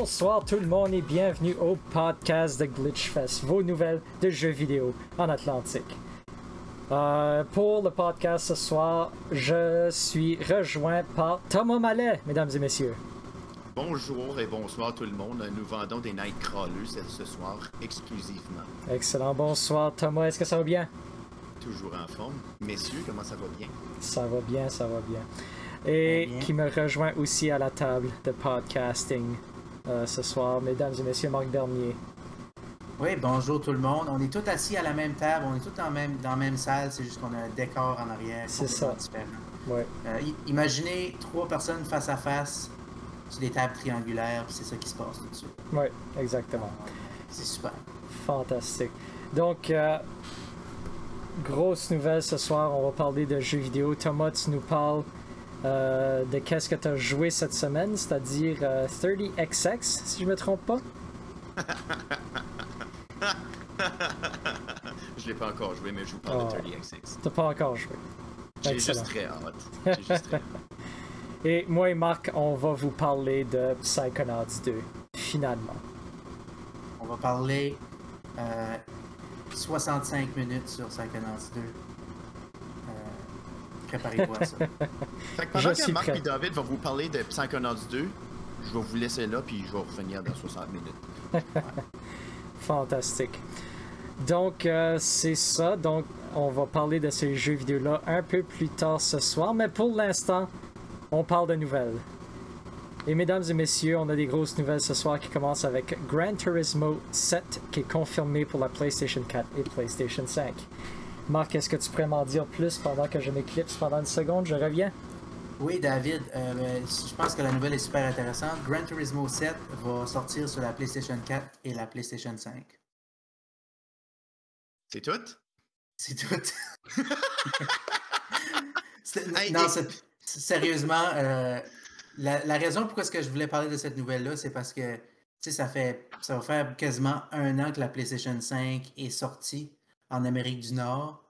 Bonsoir tout le monde et bienvenue au podcast de Glitchfest, vos nouvelles de jeux vidéo en Atlantique. Euh, pour le podcast ce soir, je suis rejoint par Thomas Mallet, mesdames et messieurs. Bonjour et bonsoir tout le monde. Nous vendons des Nightcrawlers ce, ce soir exclusivement. Excellent, bonsoir Thomas, est-ce que ça va bien? Toujours en forme. Messieurs, comment ça va bien? Ça va bien, ça va bien. Et bien. qui me rejoint aussi à la table de podcasting euh, ce soir, mesdames et messieurs, Marc Bernier. Oui, bonjour tout le monde. On est tous assis à la même table, on est tous en même, dans la même salle, c'est juste qu'on a un décor en arrière C'est ça. différent. Ouais. Euh, imaginez trois personnes face à face sur des tables triangulaires, c'est ça qui se passe tout de suite. Ouais, exactement. C'est super. Fantastique. Donc, euh, grosse nouvelle ce soir, on va parler de jeux vidéo. Thomas, tu nous parles euh, de qu'est-ce que tu as joué cette semaine, c'est-à-dire euh, 30XX, si je me trompe pas? Je l'ai pas encore joué, mais je vous parle Oh. de 30XX. T'as pas encore joué. J'ai juste très hâte. J'ai juste très hâte. Et moi et Marc, on va vous parler de Psychonauts 2, finalement. On va parler euh, 65 minutes sur Psychonauts 2. Préparez-vous à ça. Fait que pendant Je que suis Marc prêt. et David vont vous parler de Psychonauts 2, je vais vous laisser là puis je vais revenir dans 60 minutes. Fantastique. Donc, euh, c'est ça. Donc, on va parler de ces jeux vidéo-là un peu plus tard ce soir. Mais pour l'instant, on parle de nouvelles. Et mesdames et messieurs, on a des grosses nouvelles ce soir qui commencent avec Gran Turismo 7 qui est confirmé pour la PlayStation 4 et PlayStation 5. Marc, est-ce que tu pourrais m'en dire plus pendant que je m'éclipse pendant une seconde? Je reviens. Oui, David, euh, ben, je pense que la nouvelle est super intéressante. Gran Turismo 7 va sortir sur la PlayStation 4 et la PlayStation 5. C'est tout? C'est tout. Hey, non, sérieusement, euh, la, la raison pourquoi est-ce que je voulais parler de cette nouvelle-là, c'est parce que tu sais, ça fait ça va faire quasiment un an que la PlayStation 5 est sortie en Amérique du Nord.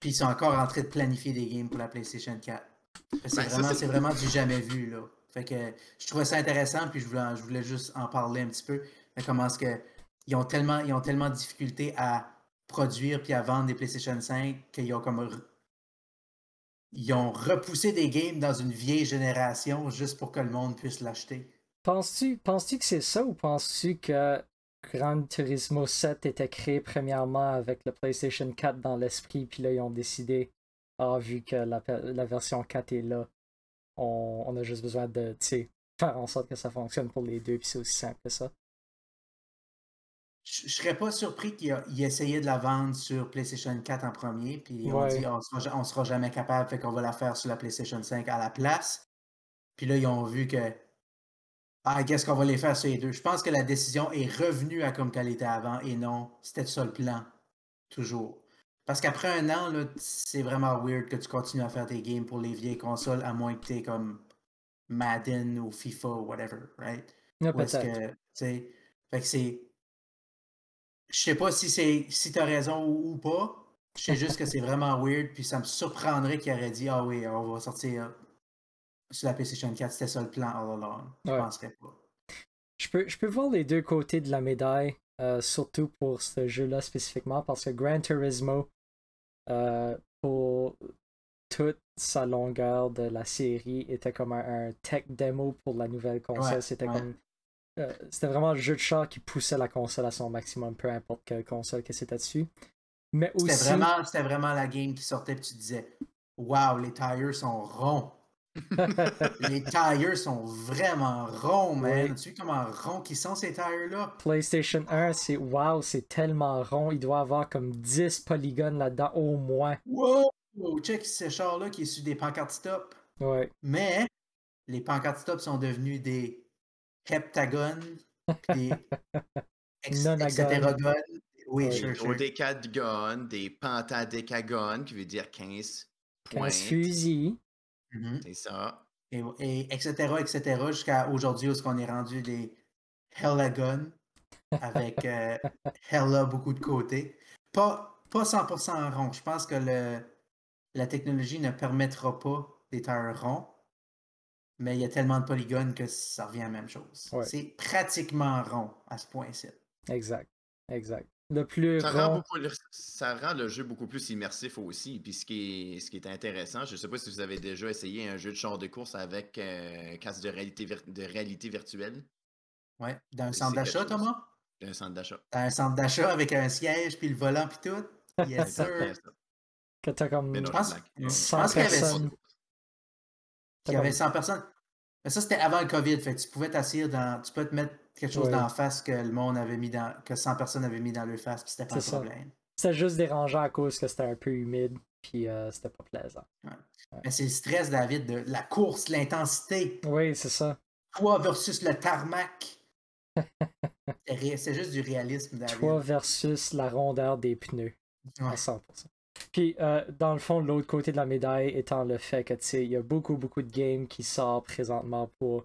Puis ils sont encore en train de planifier des games pour la PlayStation 4. Fait que C'est Ben, vraiment, vraiment du jamais vu là. Fait que je trouvais ça intéressant, puis je voulais, je voulais juste en parler un petit peu. Mais comment est-ce que ils ont tellement, ils ont tellement de difficultés à produire puis à vendre des PlayStation 5 qu'ils ont comme ils ont repoussé des games dans une vieille génération juste pour que le monde puisse l'acheter. Penses-tu penses-tu que c'est ça ou penses-tu que Gran Turismo 7 était créé premièrement avec le PlayStation 4 dans l'esprit, puis là ils ont décidé, ah, vu que la, la version 4 est là, on, on a juste besoin de faire en sorte que ça fonctionne pour les deux, puis c'est aussi simple que ça. Je je serais pas surpris qu'ils essayaient de la vendre sur PlayStation 4 en premier, puis ils ont Ouais. dit on sera, on sera jamais capable, fait qu'on va la faire sur la PlayStation 5 à la place. Puis là, ils ont vu que Ah, qu'est-ce qu'on va les faire sur les deux? Je pense que la décision est revenue à comme qu'elle était avant et non, c'était ça le plan. Toujours. Parce qu'après un an, c'est vraiment weird que tu continues à faire des games pour les vieilles consoles, à moins que tu comme Madden ou FIFA ou whatever, right? Ah, est-ce peut-être. que, tu sais, fait que c'est. Je sais pas si c'est si t'as raison ou, ou pas. Je sais juste que c'est vraiment weird, puis ça me surprendrait qu'il aurait dit Ah oui, on va sortir sur la PlayStation 4, c'était ça le plan all along. Je Ouais. penserais pas. Je peux, je peux voir les deux côtés de la médaille, euh, surtout pour ce jeu-là spécifiquement, parce que Gran Turismo, euh, pour toute sa longueur de la série, était comme un, un tech demo pour la nouvelle console. Ouais, c'était ouais. comme. euh, c'était vraiment le jeu de char qui poussait la console à son maximum, peu importe quelle console que c'était dessus. Mais C'était aussi. vraiment, c'était vraiment la game qui sortait, puis tu disais Wow, les tires sont ronds. Les tires sont vraiment ronds, man. Oui. Tu sais comment ronds qu'ils sont ces tires-là? PlayStation 1, c'est wow, c'est tellement rond. Il doit avoir comme 10 polygones là-dedans au moins. Wow! Check ce char-là qui est sur des pancartes stop. Ouais. Mais les pancartes stop sont devenus des heptagones, des ex- Nonagones. exétérogones. Oui, Oui. sure, Des sure. dodécagones, des pentadécagones, qui veut dire 15 points. 15 fusils. Mhm. C'est ça. Et, et etc., etc., jusqu'à aujourd'hui où est-ce qu'on est rendu des hellagones avec euh, hella beaucoup de côtés. Pas, pas 100% rond. Je pense que le, la technologie ne permettra pas des tires ronds. mais il y a tellement de polygones que ça revient à la même chose. Ouais. C'est pratiquement rond à ce point-ci. Exact. Exact. Le plus Ça rend, beaucoup ça rend le jeu beaucoup plus immersif aussi. Puis ce qui est, ce qui est intéressant, je ne sais pas si vous avez déjà essayé un jeu de char de course avec euh, casque de réalité, vir- de réalité virtuelle. Ouais. Dans un centre d'achat. Thomas? Un centre d'achat. Dans un centre d'achat avec un siège, puis le volant, puis tout? Yes, sir. Que t'as comme non, Je pense- qu'il y avait personnes. Il y avait 100 personnes. Mais ça, c'était avant le COVID. Fait que tu pouvais t'asseoir dans. Tu peux te mettre quelque chose Ouais. la face que le monde avait mis dans. que 100 personnes avaient mis dans leur face, puis c'était pas un ça. problème. C'était juste dérangeant à cause que c'était un peu humide, puis euh, c'était pas plaisant. Mais c'est le stress, David, de la course, l'intensité. Oui, c'est ça. Toi versus le tarmac. C'est juste du réalisme, David. Toi versus la rondeur des pneus. Ouais. À 100%. Puis, euh, dans le fond, l'autre côté de la médaille étant le fait que, tu sais, il y a beaucoup, beaucoup de games qui sortent présentement pour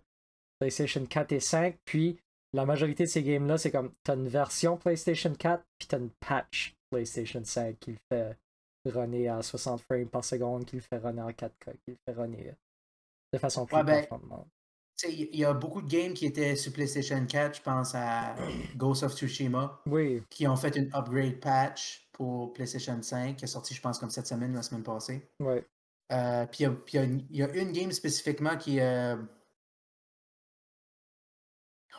PlayStation 4 et 5. Puis, la majorité de ces games-là, c'est comme, t'as une version PlayStation 4, puis t'as une patch PlayStation 5 qui le fait runner à 60 frames par seconde, qui le fait runner en 4K, qui le fait runner de façon plus Ouais, ben, Il y a beaucoup de games qui étaient sur PlayStation 4. Je pense à Ghost of Tsushima, Oui, qui ont fait une upgrade patch pour PlayStation 5, qui est sorti, je pense, comme cette semaine ou la semaine passée. oui. Euh, puis il y a- y, une- il y a une game spécifiquement qui est euh,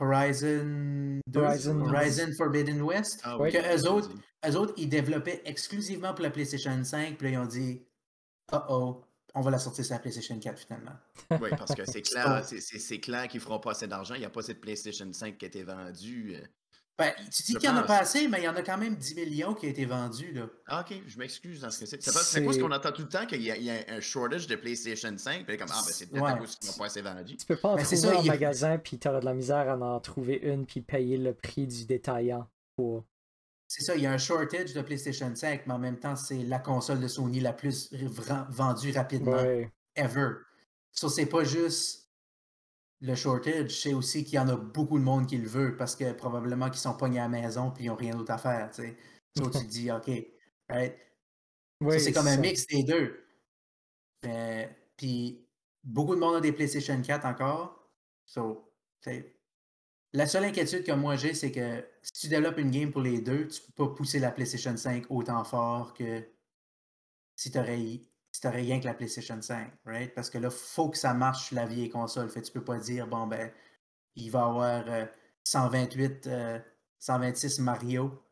Horizon 2, Horizon- Horizon Forbidden West. Ah. Que oui, eux autres, eux autres, ils développaient exclusivement pour la PlayStation 5, puis là, ils ont dit Oh oh, on va la sortir sur la PlayStation 4 finalement. Oui, parce que c'est clair, c'est- c'est c'est clair qu'ils feront pas assez d'argent. Il n'y a pas de PlayStation 5 qui a été vendu. Ben, tu dis qu'il n'y en a pas assez, mais il y en a quand même 10 millions qui ont été vendus. Là. Ah, ok, je m'excuse dans ce cas-ci. C'est pas- c'est quoi ce qu'on entend tout le temps qu'il y, a- y a un shortage de PlayStation 5? Puis comme, ah, ben c'est peut-être à Ouais. cause qu'ils n'ont pas assez vendu. Tu peux pas en Ben, trouver ça, en il a- magasin, puis t'auras de la misère à en trouver une, puis payer le prix du détaillant pour. C'est ça, il y a un shortage de PlayStation 5, mais en même temps, c'est la console de Sony la plus vendue rapidement Ouais, ever. So, c'est pas juste le shortage, c'est aussi qu'il y en a beaucoup de monde qui le veut parce que probablement qu'ils sont pognés à la maison puis ils n'ont rien d'autre à faire. Tu sais. So, tu te dis, OK, right? So, Oui, c'est comme un mix des deux. Mais, puis, beaucoup de monde a des PlayStation 4 encore. So, la seule inquiétude que moi j'ai, c'est que si tu développes une game pour les deux, tu peux pas pousser la PlayStation 5 autant fort que si tu aurais, si rien que la PlayStation 5, right? Parce que là, faut que ça marche sur la vieille console. Fait tu peux pas dire, bon, ben, il va y avoir euh, 128, euh, 126 Mario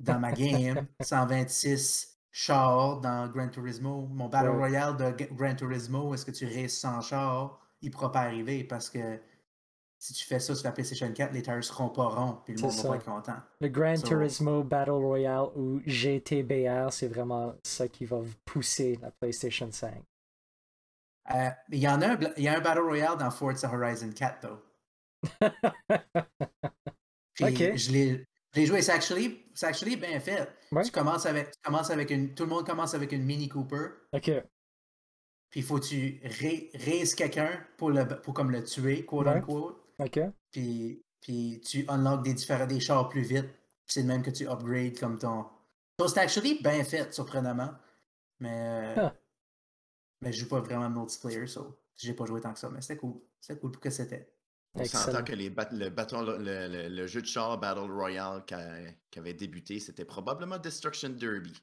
dans ma game, 126 chars dans Gran Turismo. Mon Battle Ouais. Royale de Gran Turismo, est-ce que tu races sans char? Il pourra pas arriver parce que si tu fais ça sur la PlayStation 4, les tires seront pas ronds, puis le monde va ça. pas être content. Le Gran So- Turismo Battle Royale ou GTBR, c'est vraiment ça qui va pousser la PlayStation 5. Euh, il y en a un, y a un Battle Royale dans Forza Horizon 4, though. Puis Ok. je l'ai joué, c'est actually, bien fait. Ouais. Tu commences avec, tu commences avec une, tout le monde commence avec une Mini Cooper, ok, puis il faut que tu ra- raise quelqu'un pour, le, pour comme le tuer, quote Ouais. unquote, ok. puis, puis tu unlock des différents des chars plus vite, puis c'est de même que tu upgrades comme ton. So, c'est actually bien fait, surprenamment, mais, Ah. mais je joue pas vraiment multiplayer, so j'ai pas joué tant que ça, mais c'était cool, c'était cool pour que c'était. On s'entend que les bat- le, battle- le, le- le jeu de char Battle Royale qui, avait débuté, c'était probablement Destruction Derby.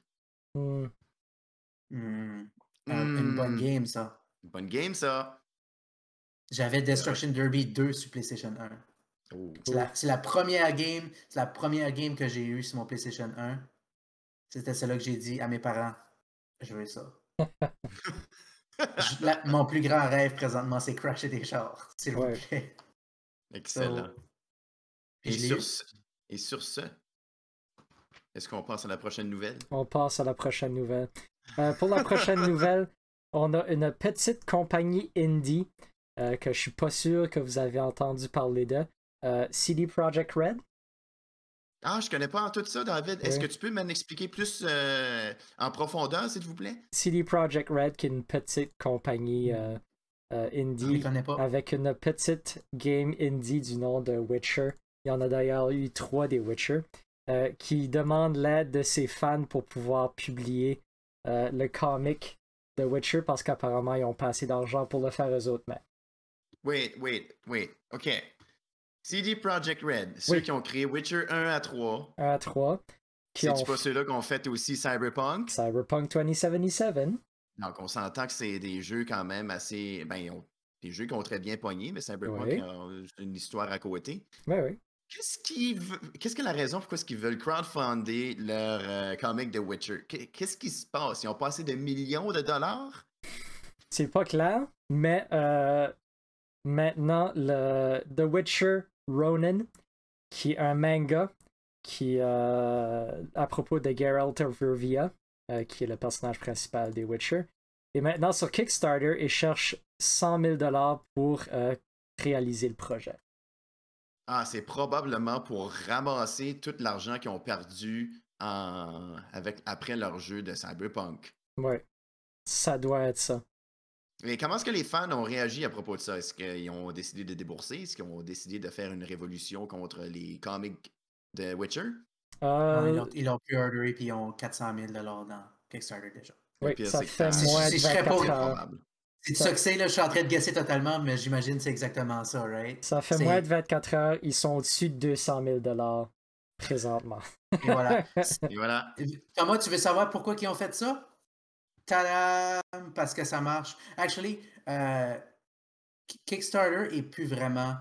Un- Une bonne game, ça. Bonne game, ça. J'avais Destruction Derby 2 sur PlayStation 1. Oh. C'est la, première game, c'est la première game que j'ai eue sur mon PlayStation 1. C'était celle-là que j'ai dit à mes parents, je veux ça. Je- la- mon plus grand rêve présentement, c'est crasher des chars, s'il Ouais. vous plaît. Excellent. So, Et sur, ce, et sur ce, est-ce qu'on passe à la prochaine nouvelle? On passe à la prochaine nouvelle. Euh, pour la prochaine nouvelle, on a une petite compagnie indie euh, que je suis pas sûr que vous avez entendu parler de. Euh, CD Projekt Red? Ah, je connais pas en tout ça, David. Est-ce que tu peux m'en expliquer plus euh, en profondeur, s'il vous plaît? CD Projekt Red, qui est une petite compagnie indie pas. avec une petite game indie du nom de Witcher. Il y en a d'ailleurs eu trois des Witcher, qui demande l'aide de ses fans pour pouvoir publier le comic de Witcher parce qu'apparemment ils ont pas assez d'argent pour le faire eux autres. Mais Wait, wait, wait. OK. CD Projekt Red, ceux qui ont créé Witcher 1 à 3. 1 à 3. Qui ont C'est pas ceux-là qui ont fait aussi Cyberpunk? Cyberpunk 2077. Donc, on s'entend que c'est des jeux quand même assez. Ben, des jeux qui ont très bien pogné, mais Cyberpunk Oui. a une histoire à côté. Oui, oui. Qu'est-ce qui Qu'est-ce que la raison pourquoi est-ce qu'ils veulent crowdfunder leur euh, comic de Witcher? Qu'est- Qu'est-ce qui se passe? Ils ont passé de millions de dollars? C'est pas clair, mais euh, maintenant, le The Witcher Ronin, qui est un manga qui, euh, à propos de Geralt of Rivia, euh, qui est le personnage principal des Witcher, est maintenant sur Kickstarter et cherche 100 000 dollars pour euh, réaliser le projet. Ah, c'est probablement pour ramasser tout l'argent qu'ils ont perdu en... avec... après leur jeu de Cyberpunk. Ouais, ça doit être ça. Mais comment est-ce que les fans ont réagi à propos de ça? Est-ce qu'ils ont décidé de débourser? Est-ce qu'ils ont décidé de faire une révolution contre les comics de Witcher? Euh, Non, ils l'ont- l'ont pre-orderé puis ils ont 400 000 dans Kickstarter déjà. Oui, ça fait ça- moins de si je serais pas 24 au- heures. probable. C'est ça que c'est, là, je suis en train de guesser totalement, mais j'imagine que c'est exactement ça, right? Ça fait moins de 24 heures, ils sont au-dessus de 200 000 dollars présentement. Et voilà. Et voilà. Thomas, tu veux savoir pourquoi ils ont fait ça? Tadam! Parce que ça marche. Actually, euh, Ki- Kickstarter est plus vraiment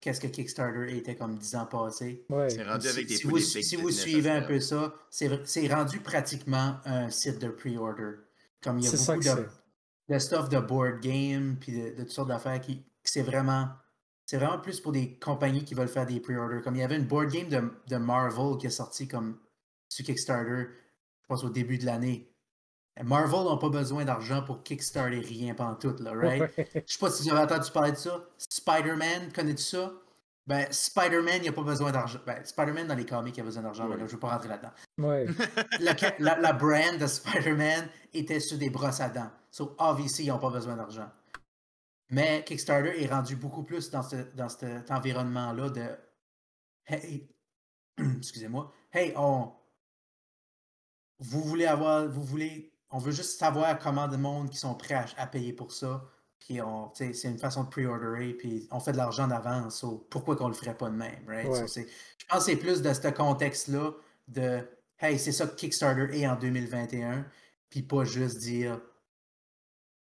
qu'est-ce que Kickstarter était comme 10 ans passés. Ouais. C'est rendu Si, avec des si vous, si vous suivez un peu ça, c'est rendu pratiquement un site de pre-order. Comme il y a C'est ça beaucoup que de, de stuff de board game puis de, de toutes sortes d'affaires qui, qui c'est vraiment c'est vraiment plus pour des compagnies qui veulent faire des pre-orders. Comme il y avait une board game de, de Marvel qui est sortie comme sur Kickstarter, je pense au début de l'année. Marvel n'a pas besoin d'argent pour Kickstarter rien pantoute, là, right? Je sais pas si tu avais entendu parler de ça. Spider-Man, connais-tu ça? Ben, Spider-Man, il n'y a pas besoin d'argent. Ben, Spider-Man dans les comics, il a besoin d'argent, mais là, je ne veux pas rentrer là-dedans. Ouais. La, la, la brand de Spider-Man était sur des brosses à dents. So, obviously, ils n'ont pas besoin d'argent. Mais Kickstarter est rendu beaucoup plus dans, ce, dans cet environnement-là de Hey, excusez-moi, hey, on. Vous voulez avoir. Vous voulez. On veut juste savoir comment de monde qui sont prêts à, à payer pour ça. Puis on, c'est une façon de pre-orderer, puis on fait de l'argent d'avance. so pourquoi qu'on le ferait pas de même, right? So Ouais. c'est- je pense que c'est plus de ce contexte-là de Hey, c'est ça que Kickstarter est en 2021, puis pas juste dire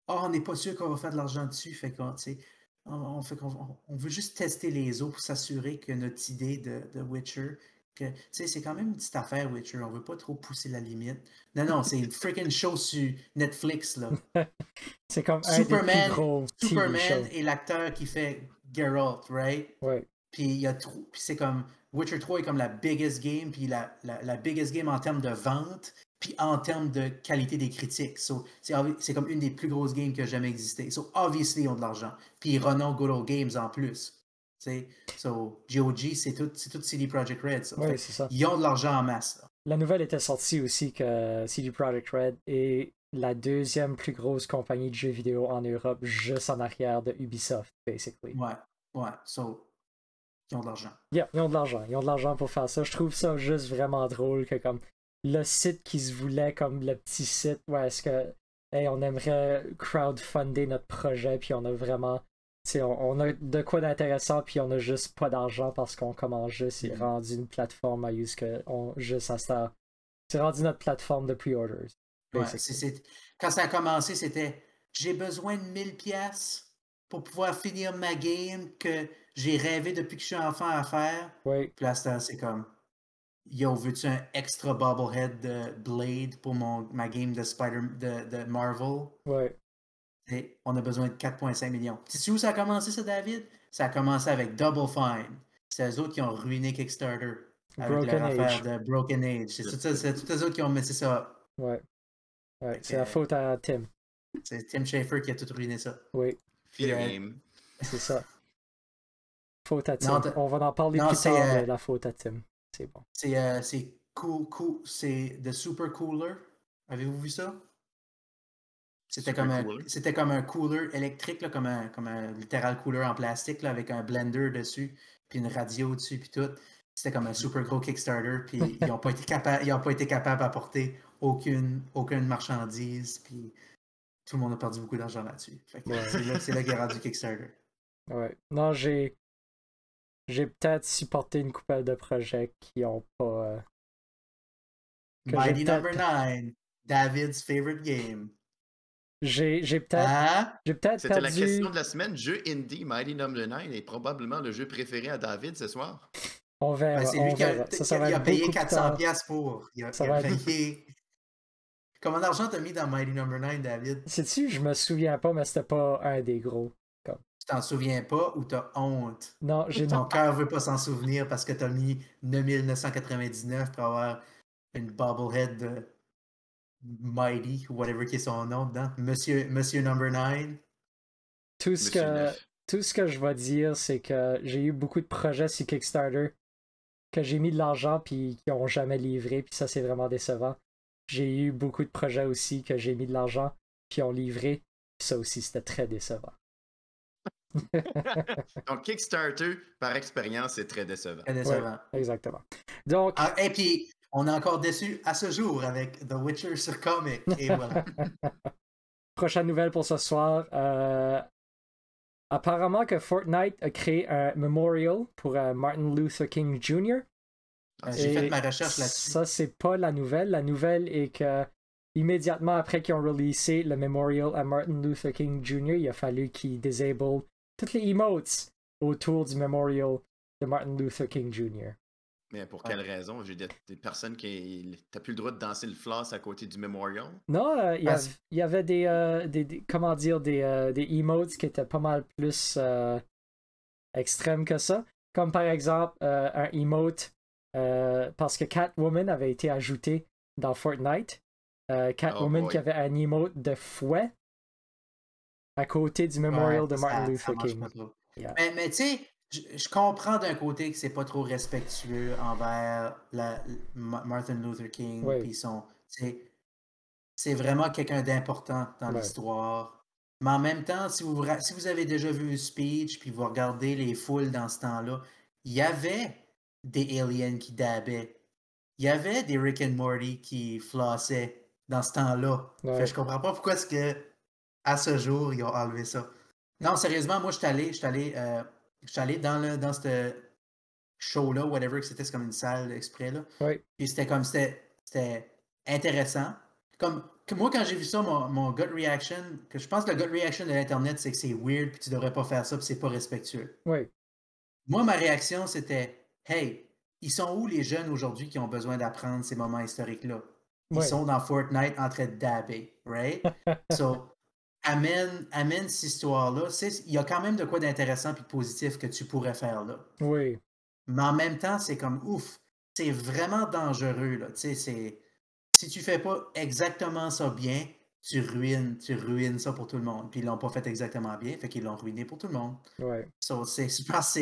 Oh, on n'est pas sûr qu'on va faire de l'argent dessus, fait qu'on, tu sais, on, on fait qu'on on- on veut juste tester les eaux pour s'assurer que notre idée de, de Witcher, que, c'est quand même une petite affaire, Witcher, on veut pas trop pousser la limite. Non, non, c'est une freaking show sur Netflix, là. C'est comme un des Superman- plus gros TV Superman est l'acteur qui fait Geralt, right? Ouais. Puis il y a c'est comme. Witcher 3 est comme la biggest game, puis la, la, la biggest game en termes de vente, puis en termes de qualité des critiques. So, c'est comme une des plus grosses games qui a jamais existé. So, obviously, ils ont de l'argent. Puis ils renomment Good Old Games en plus. So, GOG, c'est tout, c'est tout CD Projekt Red. ça. C'est ça. ils ont de l'argent en masse. là. La nouvelle était sortie aussi que CD Projekt Red est la deuxième plus grosse compagnie de jeux vidéo en Europe, juste en arrière de Ubisoft, basically. Ouais, ouais. So, ils ont de l'argent. Yeah, ils ont de l'argent. Ils ont de l'argent pour faire ça. Je trouve ça juste vraiment drôle que comme le site qui se voulait comme le petit site où est-ce que hey, on aimerait crowdfunder notre projet puis on a vraiment on, on a de quoi d'intéressant puis on a juste pas d'argent parce qu'on commence juste et Mhm. rendu une plateforme à use que on juste à ça c'est rendu notre plateforme de pre-orders. Ouais, c'est- c'est- Quand ça a commencé, c'était j'ai besoin de 1000 pièces pour pouvoir finir ma game que j'ai rêvé depuis que je suis enfant à faire. Oui, Puis là, c'est c'est comme Yo, veux-tu un extra bobblehead de Blade pour mon, ma game de Spider de, de Marvel? oui. Et on a besoin de 4,5 millions. Sais-tu où ça a commencé, ça, David? Ça a commencé avec Double Fine. C'est eux autres qui ont ruiné Kickstarter. Avec Broken leur affaire Age. de Broken Age. C'est tous eux autres qui ont mis ça. Ouais. Ouais, c'est la faute à Tim. C'est Tim Schafer qui a tout ruiné ça. Oui, game. c'est ça. Faute à Tim. Non, On va en parler non, plus c'est, tard, euh, mais la faute à Tim. C'est bon. C'est euh, c'est cool, cool, c'est The Super Cooler. Avez-vous vu ça? C'était comme, un, c'était comme un cooler électrique, là, comme, un, comme un littéral cooler en plastique là, avec un blender dessus, puis une radio dessus, puis tout. C'était comme un super gros Kickstarter, puis ils n'ont pas été capables, ils ont pas été capables d'apporter aucune, aucune marchandise, puis tout le monde a perdu beaucoup d'argent là-dessus. Fait que Ouais. C'est là, c'est là qu'est rendu Kickstarter. Ouais. Non, j'ai. J'ai peut-être supporté une couple de projets qui ont pas. euh, Mighty Number 9, David's favorite game. J'ai j'ai peut-être Hein? j'ai peut-être C'était la question de la semaine. Jeu indie Mighty Number 9 est probablement le jeu préféré à David ce soir. On verra. Ben, c'est on lui qui a. Ça, ça il a payé beaucoup plus 400 tard. pièces pour. Il a, Ça il a va être- payé. Combien d'argent t'as mis dans Mighty Number 9, David? Sais-tu, je me souviens pas, mais c'était pas un des gros. Tu t'en souviens pas ou t'as honte? Non, j'ai Ton cœur veut pas s'en souvenir parce que t'as mis 9999 pour avoir une bobblehead de Mighty, ou whatever qui est son nom dedans. Monsieur, Monsieur Number 9. tout ce Monsieur que tout ce que je vais dire, c'est que j'ai eu beaucoup de projets sur Kickstarter que j'ai mis de l'argent puis qui ont jamais livré, puis ça c'est vraiment décevant. J'ai eu beaucoup de projets aussi que j'ai mis de l'argent puis ont livré, puis ça aussi c'était très décevant. Donc, Kickstarter, par expérience, c'est très décevant. Très décevant. Exactement. Donc, Ah, et puis, on est encore déçu à ce jour avec The Witcher sur Comic. Et voilà. prochaine nouvelle pour ce soir. euh, apparemment que Fortnite a créé un memorial pour euh, Martin Luther King Jr. J'ai fait ma recherche là-dessus. Ça, c'est pas la nouvelle. La nouvelle est que immédiatement après qu'ils ont releasé le memorial à Martin Luther King Jr., il a fallu qu'ils disable toutes les emotes autour du memorial de Martin Luther King Jr. Mais pour Ouais. quelle raison? J'ai des, des personnes qui. T'as plus le droit de danser le floss à côté du memorial? Non, euh, il y, Parce- av- il y avait des, euh, des, des- comment dire, des, euh, des emotes qui étaient pas mal plus euh, extrêmes que ça. Comme par exemple euh, un emote euh, parce que Catwoman avait été ajouté dans Fortnite. Euh, Catwoman Oh qui avait un emote de fouet à côté du memorial Ouais, de Martin ça Luther King. Yeah. Mais, mais tu sais, je, je comprends d'un côté que c'est pas trop respectueux envers la, Ma- Martin Luther King. Oui. son, c'est, vraiment quelqu'un d'important dans Ouais. l'histoire. Mais en même temps, si vous, si vous avez déjà vu le speech, puis vous regardez les foules dans ce temps-là, il y avait des aliens qui dabaient. Il y avait des Rick and Morty qui flossaient dans ce temps-là. Ouais. je comprends pas pourquoi est-ce que à ce jour, ils ont enlevé ça. Non, sérieusement, moi, je suis allé, je suis allé, euh, je suis allé dans, le, dans ce show-là, whatever, que c'était comme une salle exprès, là. Oui. Puis c'était comme, c'était intéressant. Comme, que moi, quand j'ai vu ça, mon, mon gut reaction, que je pense que le gut reaction de l'Internet, c'est que c'est weird, puis tu devrais pas faire ça, puis c'est pas respectueux. Oui, Moi, ma réaction, c'était, hey, ils sont où les jeunes aujourd'hui qui ont besoin d'apprendre ces moments historiques-là? Ils sont dans Fortnite en train de dabber, right? so, amène, amène cette histoire-là. Il y a quand même de quoi d'intéressant et de positif que tu pourrais faire là. oui, Mais en même temps, c'est comme ouf. C'est vraiment dangereux, là. Si tu fais pas exactement ça bien, tu ruines, tu ruines ça pour tout le monde. Puis ils l'ont pas fait exactement bien, fait qu'ils l'ont ruiné pour tout le monde. So, c'est, je pense que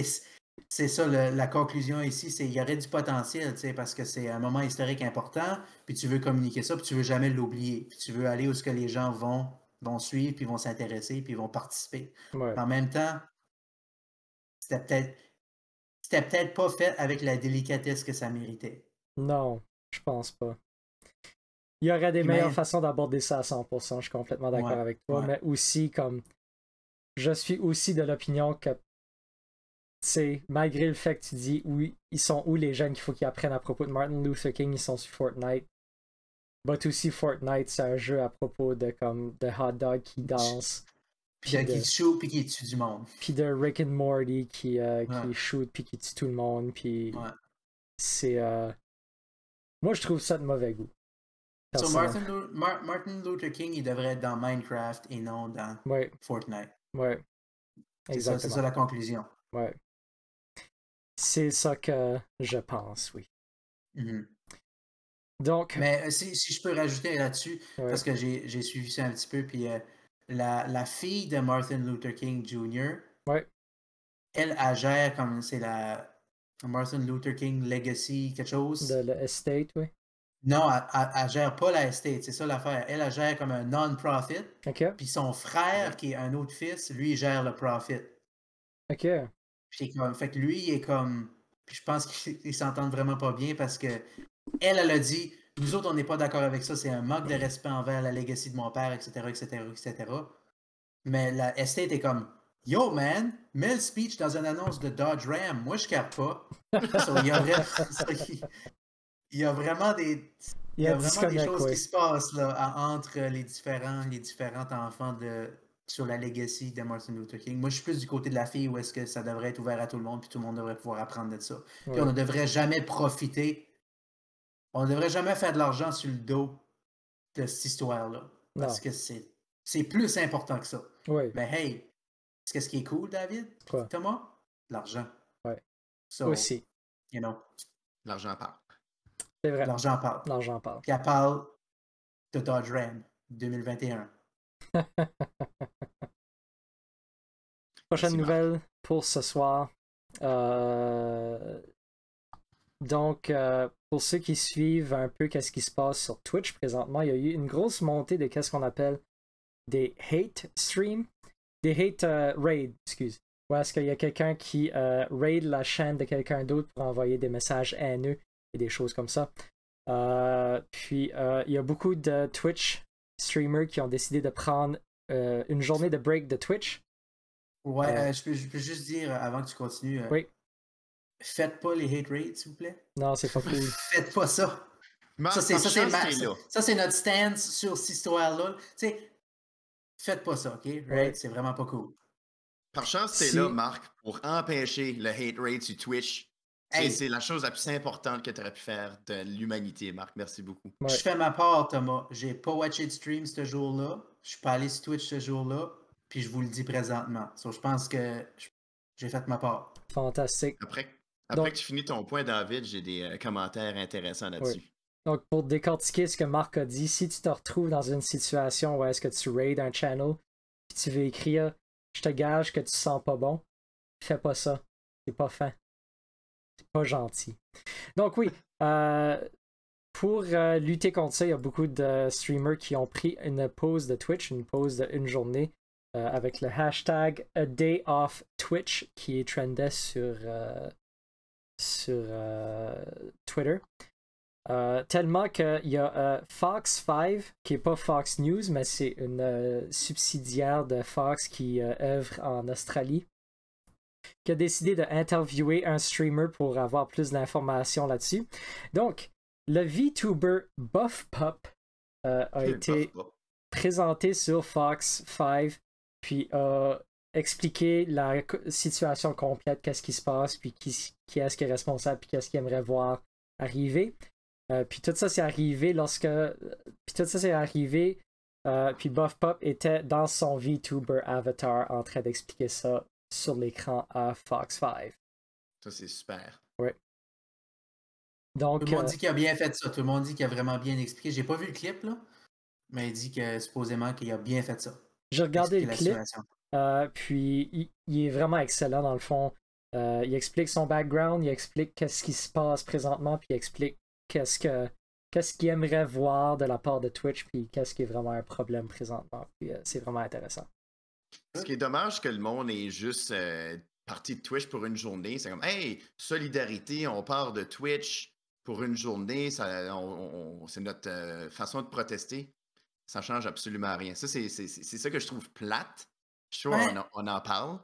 c'est, ça le- la conclusion ici, c'est qu'il y aurait du potentiel, parce que c'est un moment historique important, puis tu veux communiquer ça, puis tu veux jamais l'oublier, puis tu veux aller où ce que les gens vont, vont suivre, puis vont s'intéresser, puis vont participer. ouais. En même temps, c'était peut-être, c'était peut-être pas fait avec la délicatesse que ça méritait. Non, je pense pas. Il y aurait des Puis meilleures même- façons d'aborder ça à 100%, je suis complètement d'accord Ouais, avec toi, ouais. mais aussi comme je suis aussi de l'opinion que c'est malgré le fait que tu dis oui, ils sont où les jeunes qu'il faut qu'ils apprennent à propos de Martin Luther King, ils sont sur Fortnite. But aussi Fortnite, c'est un jeu à propos de comme de hot dog qui dansent, Puis de- qui shoot, puis qui tue du monde. puis de Rick and Morty qui euh, qui shoot puis qui tue tout le monde, puis Ouais. c'est euh, moi je trouve ça de mauvais goût. So. Martin, Lu- Mar- Martin Luther King, il devrait être dans Minecraft et non dans Ouais, Fortnite. ouais. C'est ça, la conclusion. Ouais. C'est ça que je pense, oui. Mhm. Donc, Mais euh, si, si je peux rajouter là-dessus, ouais, parce que j'ai suivi ça un petit peu, puis euh, la, la fille de Martin Luther King Jr., Ouais. elle, elle gère comme c'est la Martin Luther King Legacy, quelque chose. de l'estate, oui. Non, elle, elle gère pas la estate, c'est ça l'affaire. Elle, elle gère comme un non-profit, Ok, puis son frère, qui est un autre fils, lui, il gère le profit. ok, Puis comme, fait que lui, il est comme. Puis je pense qu'ils ils s'entendent vraiment pas bien parce que elle, elle a dit Nous autres, on n'est pas d'accord avec ça, c'est un manque de respect envers la legacy de mon père, etc., etc., etc. Mais la estate est comme Yo, man, mets le speech dans une annonce de Dodge Ram. Moi, je capte pas. So, il, y a vrai- so, il- y a vraiment des, il y a vraiment des choses qui se passent là, entre les différents, les différents enfants de, sur la legacy de Martin Luther King. Moi, je suis plus du côté de la fille où est-ce que ça devrait être ouvert à tout le monde, puis tout le monde devrait pouvoir apprendre de ça. Puis Ouais. on ne devrait jamais profiter, on ne devrait jamais faire de l'argent sur le dos de cette histoire-là. Parce Non. que c'est c'est plus important que ça. Ouais. Mais hey, qu'est-ce qui est cool, David? Quoi? Thomas? L'argent. Ouais. So, Aussi. you know, L'argent parle. C'est vrai. l'argent parle. L'argent parle. Puis elle parle de Dodge Ram 2021. Prochaine Merci, Marc. nouvelle pour ce soir. Euh, Donc, euh, pour ceux qui suivent un peu qu'est-ce qui se passe sur Twitch présentement, il y a eu une grosse montée de qu'est-ce qu'on appelle des hate streams, des hate euh, raids, excuse. Où est-ce qu'il y a quelqu'un qui euh, raid la chaîne de quelqu'un d'autre pour envoyer des messages haineux et des choses comme ça. Euh, puis, euh, il y a beaucoup de Twitch streamers qui ont décidé de prendre une journée de break de Twitch. Ouais, je, peux, je peux juste dire avant que tu continues. Oui. Faites pas les hate raids, s'il vous plaît. Non, c'est pas cool. Faites pas ça. Marc, Ça, c'est, ça, c'est, ma- ça, c'est notre stance sur cette histoire-là. Tu sais, faites pas ça, OK? Right? Ouais. C'est vraiment pas cool. Par chance, Si- là, Marc, pour empêcher le hate rate sur Twitch. C'est Hey. c'est la chose la plus importante que tu aurais pu faire de l'humanité, Marc. Merci beaucoup. Ouais. Je fais ma part, Thomas. J'ai pas watché de stream ce jour-là. Je suis pas allé sur Twitch ce jour-là. Puis je vous le dis présentement. So, je pense que j'ai fait ma part. Fantastique. Après, après Donc- que tu finis ton point, David, j'ai des euh, commentaires intéressants là-dessus. Donc, pour décortiquer ce que Marc a dit, si tu te retrouves dans une situation où est-ce que tu raids un channel, puis tu veux écrire Je te gage que tu sens pas bon, fais pas ça. C'est pas fin. C'est pas gentil. Donc, oui, euh, pour euh, lutter contre ça, il y a beaucoup de streamers qui ont pris une pause de Twitch, une pause d'une journée, euh, avec le hashtag A Day Off Twitch qui est trendé sur, sur euh, Twitter. Euh, tellement qu'il y a euh, Fox 5, qui est pas Fox News, mais c'est une subsidiaire de Fox qui œuvre en Australie, qui a décidé d'interviewer un streamer pour avoir plus d'informations là-dessus. Donc, le VTuber Buff euh, a été présenté sur Fox 5, puis a expliqué la situation complète, qu'est-ce qui se passe, puis qui, qui est-ce qui est responsable, puis qu'est-ce qu'il aimerait voir arriver. Euh, puis tout ça c'est arrivé lorsque. Puis tout ça c'est arrivé. euh, puis Buff Pop était dans son VTuber avatar en train d'expliquer ça sur l'écran à Fox 5. Ça, c'est super. Donc, Tout le monde euh, dit qu'il a bien fait ça. Tout le monde dit qu'il a vraiment bien expliqué. J'ai pas vu le clip, là. Mais il dit que supposément qu'il a bien fait ça. j'ai regardé le Expliquer clip. situation. Euh, puis il, est vraiment excellent dans le fond. Euh, il explique son background, il explique qu'est-ce qui se passe présentement, puis il explique qu'est-ce que qu'est-ce qu'il aimerait voir de la part de Twitch, puis qu'est-ce qui est vraiment un problème présentement. Puis euh, c'est vraiment intéressant. Ce qui est dommage que le monde est juste parti de Twitch pour une journée. C'est comme, hey, solidarité, on part de Twitch pour une journée. Ça, c'est notre façon de protester. Ça change absolument rien. Ça, c'est- c'est- c'est ça que je trouve plate. Ouais. on, en- on en parle,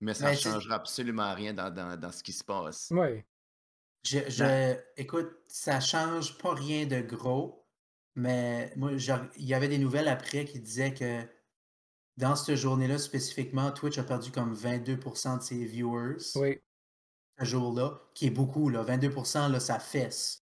mais ça ne c'est- changera absolument rien dans, dans- dans ce qui se passe. Oui, Je, je- écoute, ça change pas rien de gros, mais moi, il y avait des nouvelles après qui disaient que dans cette journée-là spécifiquement, Twitch a perdu comme 22% de ses viewers oui, ce jour-là, qui est beaucoup, là. 22%, là, ça fesse.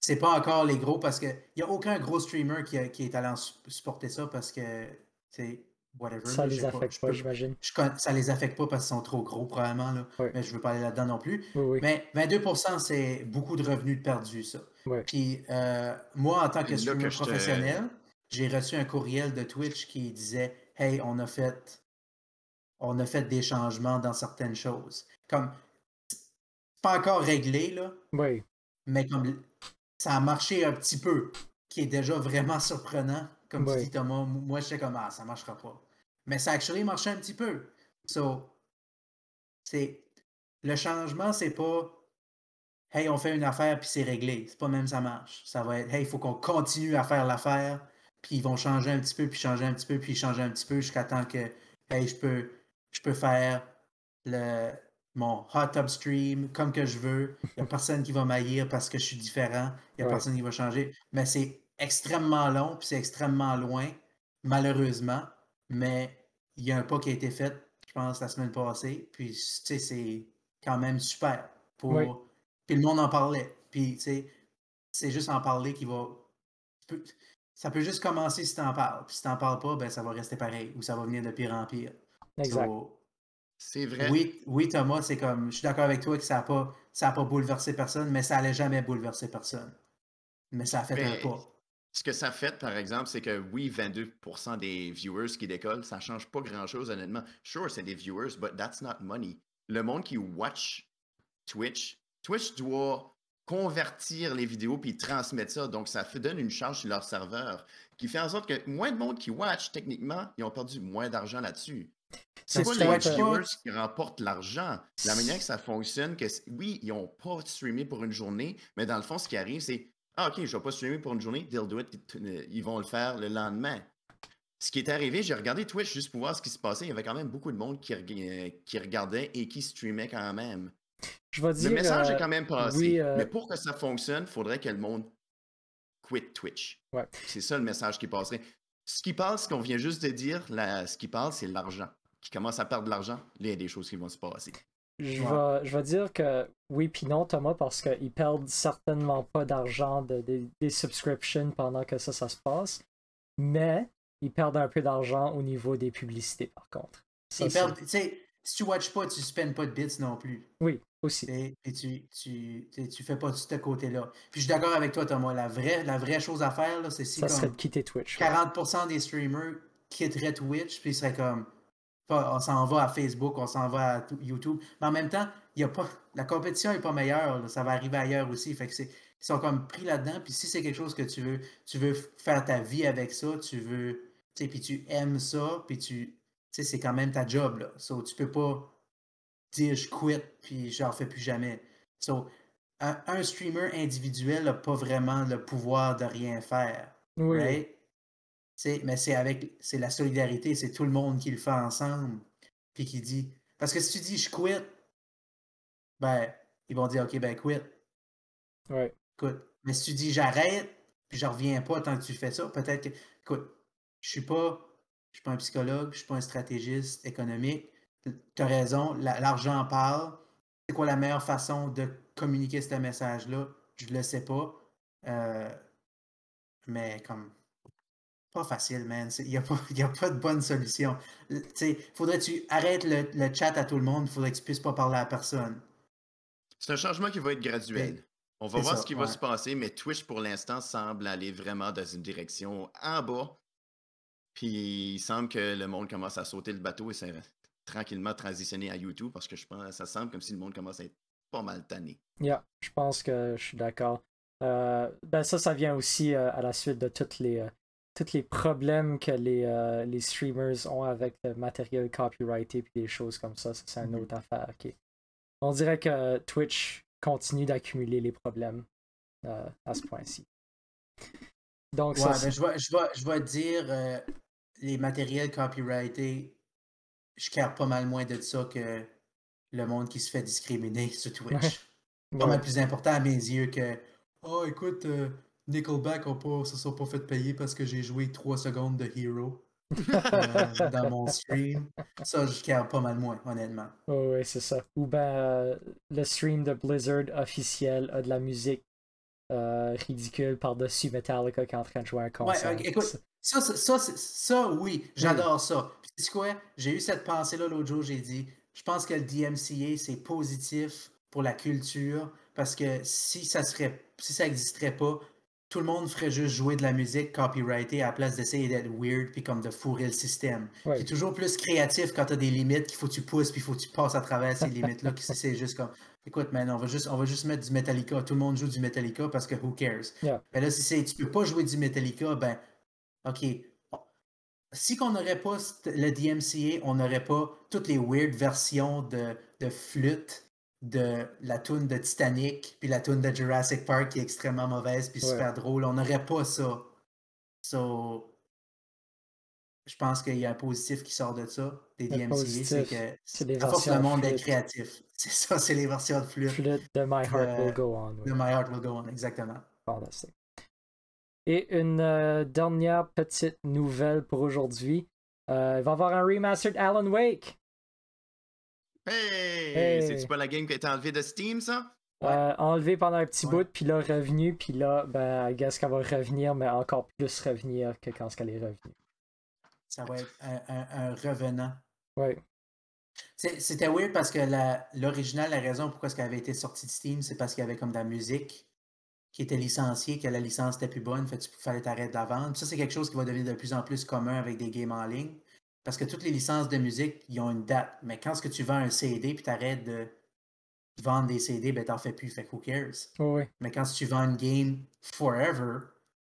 C'est pas encore les gros parce qu'il n'y a aucun gros streamer qui, a- qui est allé supporter ça parce que, c'est whatever. ça les affecte pas, j'imagine. ça les affecte pas parce qu'ils sont trop gros, probablement, là. Mais je veux pas aller là-dedans non plus. Oui, oui. Mais 22%, c'est beaucoup de revenus de perdus, ça. Puis euh, moi, en tant que streamer professionnel, j'ai reçu un courriel de Twitch qui disait Hey, on a fait on a fait des changements dans certaines choses. Comme c'est pas encore réglé, là, Oui, mais comme ça a marché un petit peu, qui est déjà vraiment surprenant. Comme Ouais. tu dis, Thomas, moi j'étais comme Ah, ça marchera pas. Mais ça a actually marché un petit peu. So, c'est le changement, c'est pas Hey, on fait une affaire puis c'est réglé. C'est pas même ça marche. Ça va être Hey, il faut qu'on continue à faire l'affaire, puis ils vont changer un petit peu, puis changer un petit peu, puis changer un petit peu jusqu'à temps que Hey, je peux je peux faire le, mon hot tub stream comme que je veux. Il n'y a personne qui va m'haïr parce que je suis différent. Il n'y a Ouais. personne qui va changer. Mais c'est extrêmement long, puis c'est extrêmement loin, malheureusement. Mais il y a un pas qui a été fait, je pense, la semaine passée. Puis, tu sais, c'est quand même super. Pour... Oui. Puis le monde en parlait. Puis, tu sais, c'est juste en parler qui va. Ça peut juste commencer si tu en parles. Puis si tu n'en parles pas, ben, ça va rester pareil. Ou ça va venir de pire en pire. Exact. So, C'est vrai. oui, oui, Thomas, c'est comme. Je suis d'accord avec toi que ça n'a pas, ça a pas bouleversé personne, mais ça allait jamais bouleverser personne. Mais ça a fait un Mais pas. Ce que ça fait, par exemple, c'est que oui, 22% des viewers qui décollent, ça change pas grand-chose, honnêtement. Sure, c'est des viewers, but that's not money. Le monde qui watch Twitch, Twitch doit convertir les vidéos puis transmettre ça. Donc, ça fait, donne une charge sur leur serveur qui fait en sorte que moins de monde qui watch, techniquement, ils ont perdu moins d'argent là-dessus. C'est pas les viewers qui remportent l'argent. La manière que ça fonctionne, que oui, ils n'ont pas streamé pour une journée, mais dans le fond, ce qui arrive, c'est Ah, ok, je vais pas streamer pour une journée, they'll do it, t- t- ils vont le faire le lendemain. Ce qui est arrivé, j'ai regardé Twitch juste pour voir ce qui se passait. Il y avait quand même beaucoup de monde qui, euh, qui regardait et qui streamait quand même. Je vais dire. Le message euh, est quand même passé. oui, euh, Mais pour que ça fonctionne, il faudrait que le monde quitte Twitch. Ouais. C'est ça le message qui passerait. Ce qui parle, ce qu'on vient juste de dire, ce qui parle, c'est l'argent. Qui commence à perdre de l'argent, là, il y a des choses qui vont se passer. Je, Ouais. vais, je vais dire que oui puis non, Thomas, parce qu'ils perdent certainement pas d'argent de, de- des subscriptions pendant que ça, ça se passe. Mais ils perdent un peu d'argent au niveau des publicités, par contre. Ça, Ils c'est- perdent- tu sais, si tu watches pas, tu spends pas de bits non plus. Oui, aussi. Et, et tu, tu, tu, tu fais pas de ce côté-là. Puis je suis d'accord avec toi, Thomas. La vraie, la vraie chose à faire, là, c'est si Ça serait de quitter Twitch. 40% des streamers quitteraient Twitch, puis ils seraient comme pas- on s'en va à Facebook, on s'en va à YouTube. Mais en même temps, y a pas, la compétition n'est pas meilleure. là. Ça va arriver ailleurs aussi. Fait que c'est, ils sont comme pris là-dedans. Puis si c'est quelque chose que tu veux, tu veux faire ta vie avec ça, tu veux, tu sais, puis tu aimes ça, puis tu, tu sais, c'est quand même ta job là. So, tu peux pas dire je quitte puis j'en fais plus jamais. So, un, un streamer individuel n'a pas vraiment le pouvoir de rien faire. Oui, oui. right? Mais c'est avec c'est la solidarité, c'est tout le monde qui le fait ensemble. Puis qui dit. Parce que si tu dis je quitte, ben, ils vont dire OK, ben quitte. Ouais. Écoute. Mais si tu dis j'arrête, puis je reviens pas tant que tu fais ça, peut-être que. Écoute, je suis pas. Je suis pas un psychologue, je suis pas un stratégiste économique. Tu as raison, la- l'argent parle. C'est quoi la meilleure façon de communiquer ce message-là? Je le sais pas. Euh, mais comme. Pas facile, man. Il n'y a, pas- y a pas de bonne solution. Tu sais, faudrait que tu arrêtes le, le chat à tout le monde, faudrait que tu puisses pas parler à personne. C'est un changement qui va être graduel. On va voir ça, ce qui va se passer, mais Twitch pour l'instant semble aller vraiment dans une direction en bas. Puis il semble que le monde commence à sauter le bateau et c'est tranquillement transitionner à YouTube parce que je pense que ça semble comme si le monde commence à être pas mal tanné. Yeah, je pense que je suis d'accord. Euh, ben ça, ça vient aussi euh, à la suite de toutes les, euh, tous les problèmes que les, euh, les streamers ont avec le matériel copyrighté et des choses comme ça. Ça, c'est une Mhm. autre affaire. On dirait que Twitch continue d'accumuler les problèmes euh, à ce point-ci. Donc, Ouais, ça, ben, je, vais, je, vais, je vais dire, euh, les matériels copyrightés, je care pas mal moins de ça que le monde qui se fait discriminer sur Twitch. pas ouais. mal plus important à mes yeux que Oh, écoute, Nickelback ont pas, se sont pas fait payer parce que j'ai joué 3 secondes de Hero euh, dans mon stream. Ça, je care pas mal moins, honnêtement. Oh, oui, c'est ça. Ou ben euh, le stream de Blizzard officiel a de la musique euh, ridicule par-dessus Metallica qui est en train de jouer un concert. ok, écoute, Ça, ça, ça, oui, j'adore ça. Puis, quoi? J'ai eu cette pensée-là l'autre jour, j'ai dit, je pense que le DMCA, c'est positif pour la culture, parce que si ça serait, si ça existerait pas, tout le monde ferait juste jouer de la musique copyrightée à la place d'essayer d'être weird puis comme de fourrer le système. Ouais. C'est toujours plus créatif quand t'as des limites qu'il faut que tu pousses puis faut que tu passes à travers ces limites-là. si c'est juste comme, écoute, man, on va juste, on va juste mettre du Metallica. Tout le monde joue du Metallica parce que who cares? Yeah. Mais là, si c'est, tu peux pas jouer du Metallica, ben, ok. Si qu'on n'aurait pas le DMCA, on n'aurait pas toutes les weird versions de, de flûte de la tune de Titanic, puis la tune de Jurassic Park qui est extrêmement mauvaise puis Ouais. super drôle. On n'aurait pas ça. So, je pense qu'il y a un positif qui sort de ça, des Le DMCA, c'est que c'est à force le monde est créatif. C'est ça, c'est les versions de flûte Flûte de My Heart Will Go On. oui. de My Heart Will Go On, exactement. Fantastique. Et une euh, dernière petite nouvelle pour aujourd'hui. Euh, il va y avoir un remastered Alan Wake. Hey! Hey. C'est-tu pas la game qui a été enlevée de Steam, ça? Ouais. Euh, enlevé pendant un petit Ouais. bout, puis là revenu, puis là, ben, I guess qu'elle va revenir, mais encore plus revenir que quand elle est revenue. Ça va être un, un- un revenant. Ouais. C'était weird parce que l'original, la, raison pourquoi elle avait été sortie de Steam, c'est parce qu'il y avait comme de la musique qui était licenciée, que la licence était plus bonne, fait que tu fallait t'arrêter de la vendre. Ça, c'est quelque chose qui va devenir de plus en plus commun avec des games en ligne. Parce que toutes les licences de musique, ils ont une date. Mais quand ce que tu vends un CD puis t'arrêtes de vendre des CD, ben t'en fais plus, fait who cares? Oui, oui. Mais quand tu vends une game forever,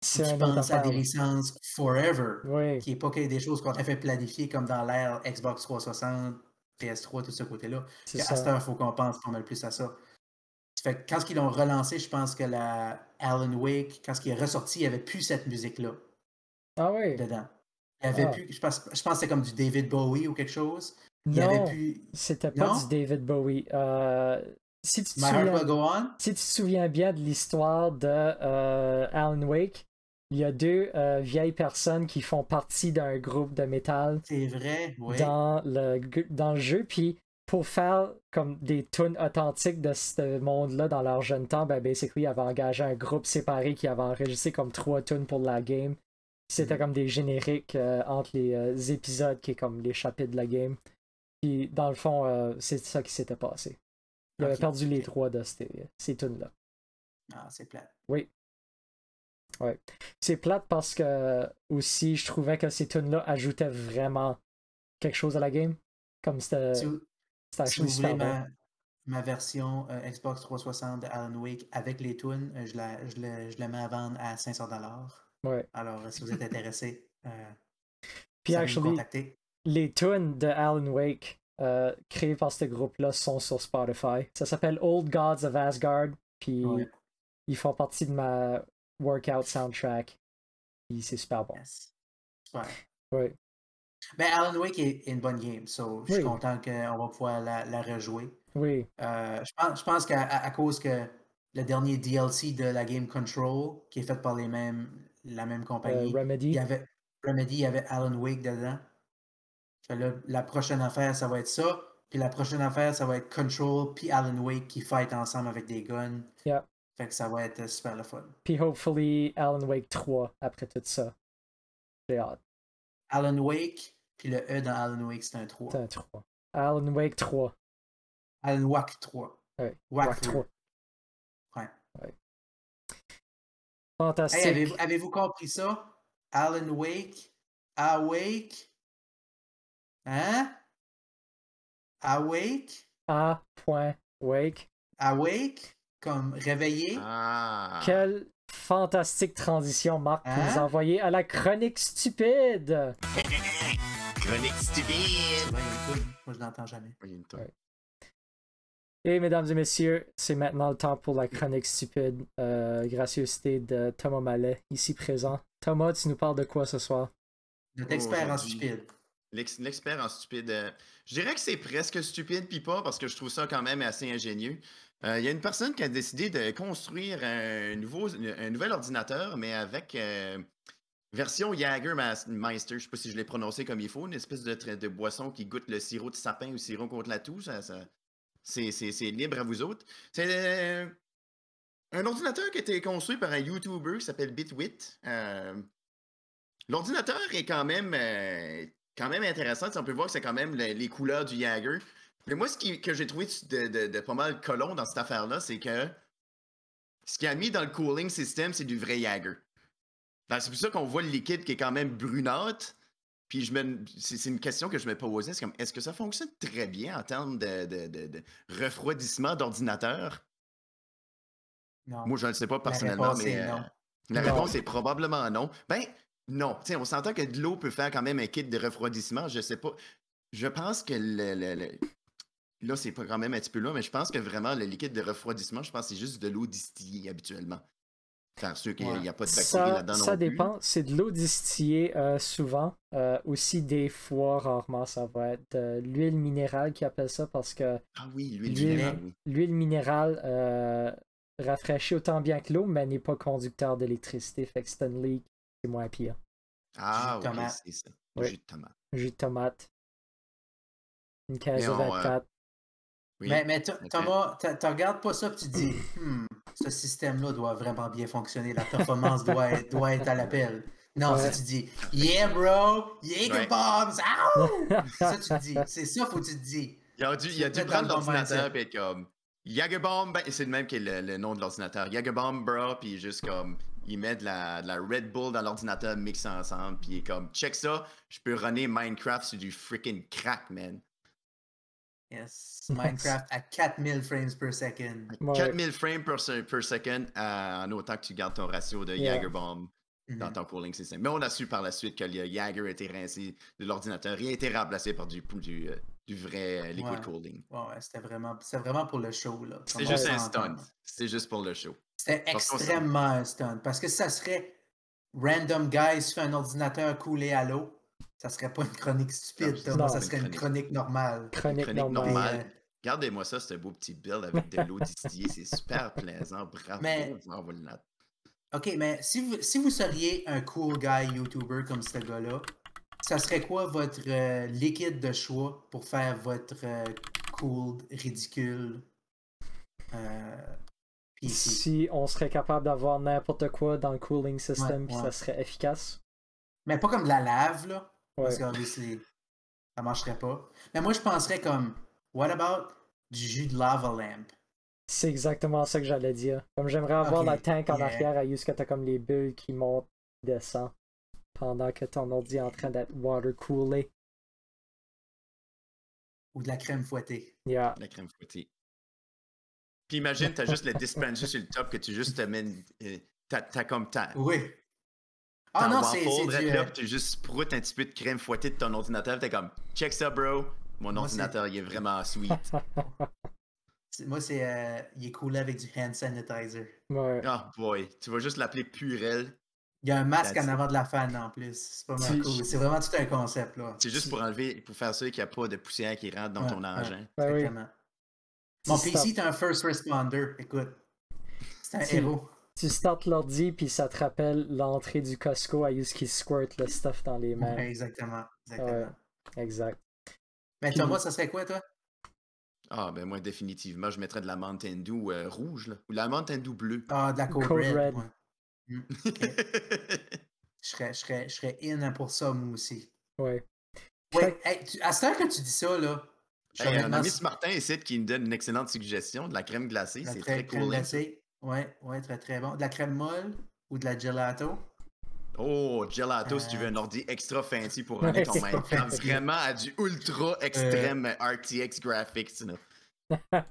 tu penses à des licences forever Oui, qui n'est pas que des choses qu'on a fait planifier comme dans l'ère Xbox 360, PS3, tout ce côté-là. À cette heure, il faut qu'on pense pas mal plus à ça. Fait que quand ils l'ont relancé, je pense que la Alan Wake, quand il est ressorti, il n'y avait plus cette musique-là Ah oui. dedans. Il avait Ah. plus, je pense, je pense que c'était comme du David Bowie ou quelque chose. Il n'y avait Non, plus c'était pas Non? du David Bowie. Euh, si, tu te My Heart souviens, Will Go On. si tu te souviens bien de l'histoire de euh, Alan Wake, il y a deux euh, vieilles personnes qui font partie d'un groupe de métal C'est vrai, oui. dans le, dans le jeu. Puis pour faire comme des tunes authentiques de ce monde-là dans leur jeune temps, ben basically, ils avaient engagé un groupe séparé qui avait enregistré comme trois tunes pour la game. C'était comme des génériques euh, entre les euh, épisodes qui est comme les chapitres de la game. Puis dans le fond, euh, c'est ça qui s'était passé. Il avait Ok, perdu les trois de ces, ces tunes-là. Ah, c'est plat. Oui. Ouais. C'est plate parce que aussi je trouvais que ces tunes-là ajoutaient vraiment quelque chose à la game. Comme c'était Si vous, si vous voulez ma, ma version euh, Xbox 360 de Alan Wake avec les tunes, je, la, je, le, je la mets à vendre à 500 Ouais. Alors, si vous êtes intéressé, euh, Puis actually, contacter? les tunes de Alan Wake euh, créées par ce groupe-là sont sur Spotify. Ça s'appelle Old Gods of Asgard. Puis Ouais. ils font partie de ma workout soundtrack. Puis c'est super bon. Yes. Super. Ouais. Ben, Alan Wake est, est une bonne game, so je suis content qu'on va pouvoir la, la rejouer. Oui. Euh, je pense, je pense qu'à à- à cause que le dernier DLC de la game Control, qui est fait par les mêmes, la même Euh, compagnie, il Remedy. y avait Remedy, il y avait Alan Wake dedans. La prochaine affaire, ça va être ça. Puis la prochaine affaire, ça va être Control puis Alan Wake qui fight ensemble avec des guns. Yeah. Fait que ça va être euh, super le fun. Puis hopefully Alan Wake 3 après tout ça. J'ai hâte. Alan Wake, puis le E dans Alan Wake, c'est un 3. C'est un 3. Alan Wake 3. Alan Wake 3. Ouais. 3. 3. Fantastique. Hey, avez-vous, avez-vous compris ça? Alan Wake, Awake, hein? Awake, A. Wake. Awake, comme réveillé? Ah! Quelle fantastique transition, Marc, pour Hein? nous envoyer à la chronique stupide. Chronique stupide! vrai, il y a une toune. Moi, je l'entends jamais. Il y a une. Ouais. Et mesdames et messieurs, c'est maintenant le temps pour la chronique stupide. Euh, gracieuseté de Thomas Mallet, ici présent. Thomas, tu nous parles de quoi ce soir? Notre expert en Aujourd'hui. stupide. L'ex- L'expert en stupide. euh, je dirais que c'est presque stupide, puis pas, parce que je trouve ça quand même assez ingénieux. Euh, Il y a une personne qui a décidé de construire un, nouveau, un nouvel ordinateur, mais avec euh, version Jagermeister. Je sais pas si je l'ai prononcé comme il faut, une espèce de, boisson qui goûte le sirop de sapin ou sirop contre la toux. Ça, ça- c'est, libre à vous autres. C'est euh, un ordinateur qui a été construit par un YouTuber qui s'appelle Bitwit. Euh, L'ordinateur est quand même, euh, quand même intéressant. On peut voir que c'est quand même le- les couleurs du Jagger. Mais moi, ce qui- que j'ai trouvé de, de- de pas mal colon dans cette affaire-là, c'est que ce qu'il a mis dans le cooling system, c'est du vrai Jagger. Ben, c'est pour ça qu'on voit le liquide qui est quand même brunâtre. Puis je me, c'est, une question que je me posais. C'est comme, est-ce que ça fonctionne très bien en termes de, de- de- de refroidissement d'ordinateur? Non. Moi, je ne sais pas La personnellement, mais euh, la Non. réponse est probablement non. Ben, non. Tu sais, on s'entend que de l'eau peut faire quand même un kit de refroidissement. Je sais pas. Je pense que le. le- le- Là, c'est pas quand même un petit peu là, mais je pense que vraiment, le liquide de refroidissement, je pense que c'est juste de l'eau distillée habituellement. Faire sûr qu'il Ouais. n'y a pas de bactéries Ça, là-dedans ça non plus. dépend. C'est de l'eau distillée euh, souvent. Euh, aussi, des fois, rarement, ça va être de l'huile minérale qui appelle ça parce que Ah oui, l'huile L'huile- minérale, oui. l'huile minérale euh, rafraîchit autant bien que l'eau, mais n'est pas conducteur d'électricité. Fait que c'est un leak, c'est moins pire. Ah oui, c'est ça. Oui. Jus de tomate. Jus de tomate. Une Mais de on, euh, 24. Oui. Mais, mais. Thomas, tu regardes pas ça et tu te dis, Hmm, ce système-là doit vraiment bien fonctionner. La performance doit être, doit être à l'appel. Non, Ouais. ça tu dis, yeah bro, yeah Ouais. bombs, ça tu te dis, c'est ça faut que tu te dis. Il a dû, il a dû prendre l'ordinateur et être comme Jagerbomb, ben, c'est le même que le, le nom de l'ordinateur. Jagerbomb, bro, puis juste comme il met de la, de la Red Bull dans l'ordinateur mixé ensemble, puis il est comme check ça, je peux runner Minecraft sur du freaking crack, man. Yes, Minecraft à 4000 frames per second. Ouais. 4000 frames per, se- per second euh, en autant que tu gardes ton ratio de Yeah. Jagerbomb dans Mhm. ton cooling system. Mais on a su par la suite que le Jager a été rincé de l'ordinateur et a été remplacé par du, du, du vrai euh, liquid Ouais. cooling. Ouais, ouais, c'était vraiment, vraiment pour le show. là. C'était juste un stunt. C'était juste pour le show. C'était extrêmement un stunt. Parce que ça serait random guys fait un ordinateur coulé à l'eau. Ça serait pas une chronique stupide, Non, Thomas, non, ça serait une une chronique. chronique normale. Chronique, chronique normale. euh, Regardez-moi ça, c'est un beau petit build avec de l'eau distillée. C'est super plaisant. Bravo. Mais-. Ok, mais si vous, si vous seriez un cool guy YouTuber comme ce gars-là, ça serait quoi votre euh, liquide de choix pour faire votre euh, cool, ridicule euh, PC? Si on serait capable d'avoir n'importe quoi dans le cooling system, Ouais, puis ouais. ça serait efficace. Mais pas comme de la lave, là. Parce que obviously, ça marcherait pas. Mais moi, je penserais comme, what about du jus de lava lamp? C'est exactement ça que j'allais dire. Comme j'aimerais avoir la tank en yeah. arrière à use que t'as comme les bulles qui montent et descendent pendant que ton ordi est en train d'être water coolé. Ou de la crème fouettée? Yeah. La crème fouettée. Puis imagine, t'as juste le dispenser sur le top que tu juste te mets. euh, T'as t'as comme ta. Oui. Ah non, c'est là, euh, tu juste sproutes un petit peu de crème fouettée de ton ordinateur. T'es comme, check ça, bro. Mon Moi, ordinateur, il est vraiment sweet. moi, c'est... euh, il est coulé avec du hand sanitizer. ouais. Oh boy, tu vas juste l'appeler Purel. Il y a un masque en avant de la fan en plus. C'est pas mal Tu- cool. C'est vraiment tout un concept, là. C'est juste pour enlever, pour faire sûr qu'il n'y a pas de poussière qui rentre dans Ouais, ton ouais. engin. Ben oui. Exactement. Mon Tu PC est un first responder. Écoute, c'est un Tu- héros. Tu startes l'ordi, puis ça te rappelle l'entrée du Costco à use qui squirt le stuff dans les mains. Ouais, exactement. exactement. Ouais. Exact. Mais Puis- Thomas, ça serait quoi, toi? Ah, ben moi, définitivement, je mettrais de la Mountain Dew euh, rouge, là. Ou la Mountain Dew bleue. Ah, de la Code, Code Red. Red. ouais. Ok. Je serais, je, serais, je serais in pour ça, moi aussi. Ouais. Ouais, hey, tu- à ce temps que tu dis ça, là, Hey, un ami Martin ici qui me donne une excellente suggestion de la crème glacée. la C'est très crème cool. hein. glacée. Ouais, ouais, très très bon. De la crème molle ou de la gelato? Oh, gelato, si tu veux Euh. un ordi extra fancy pour runner ton Minecraft. fancy. Vraiment à du ultra extrême RTX graphics. là.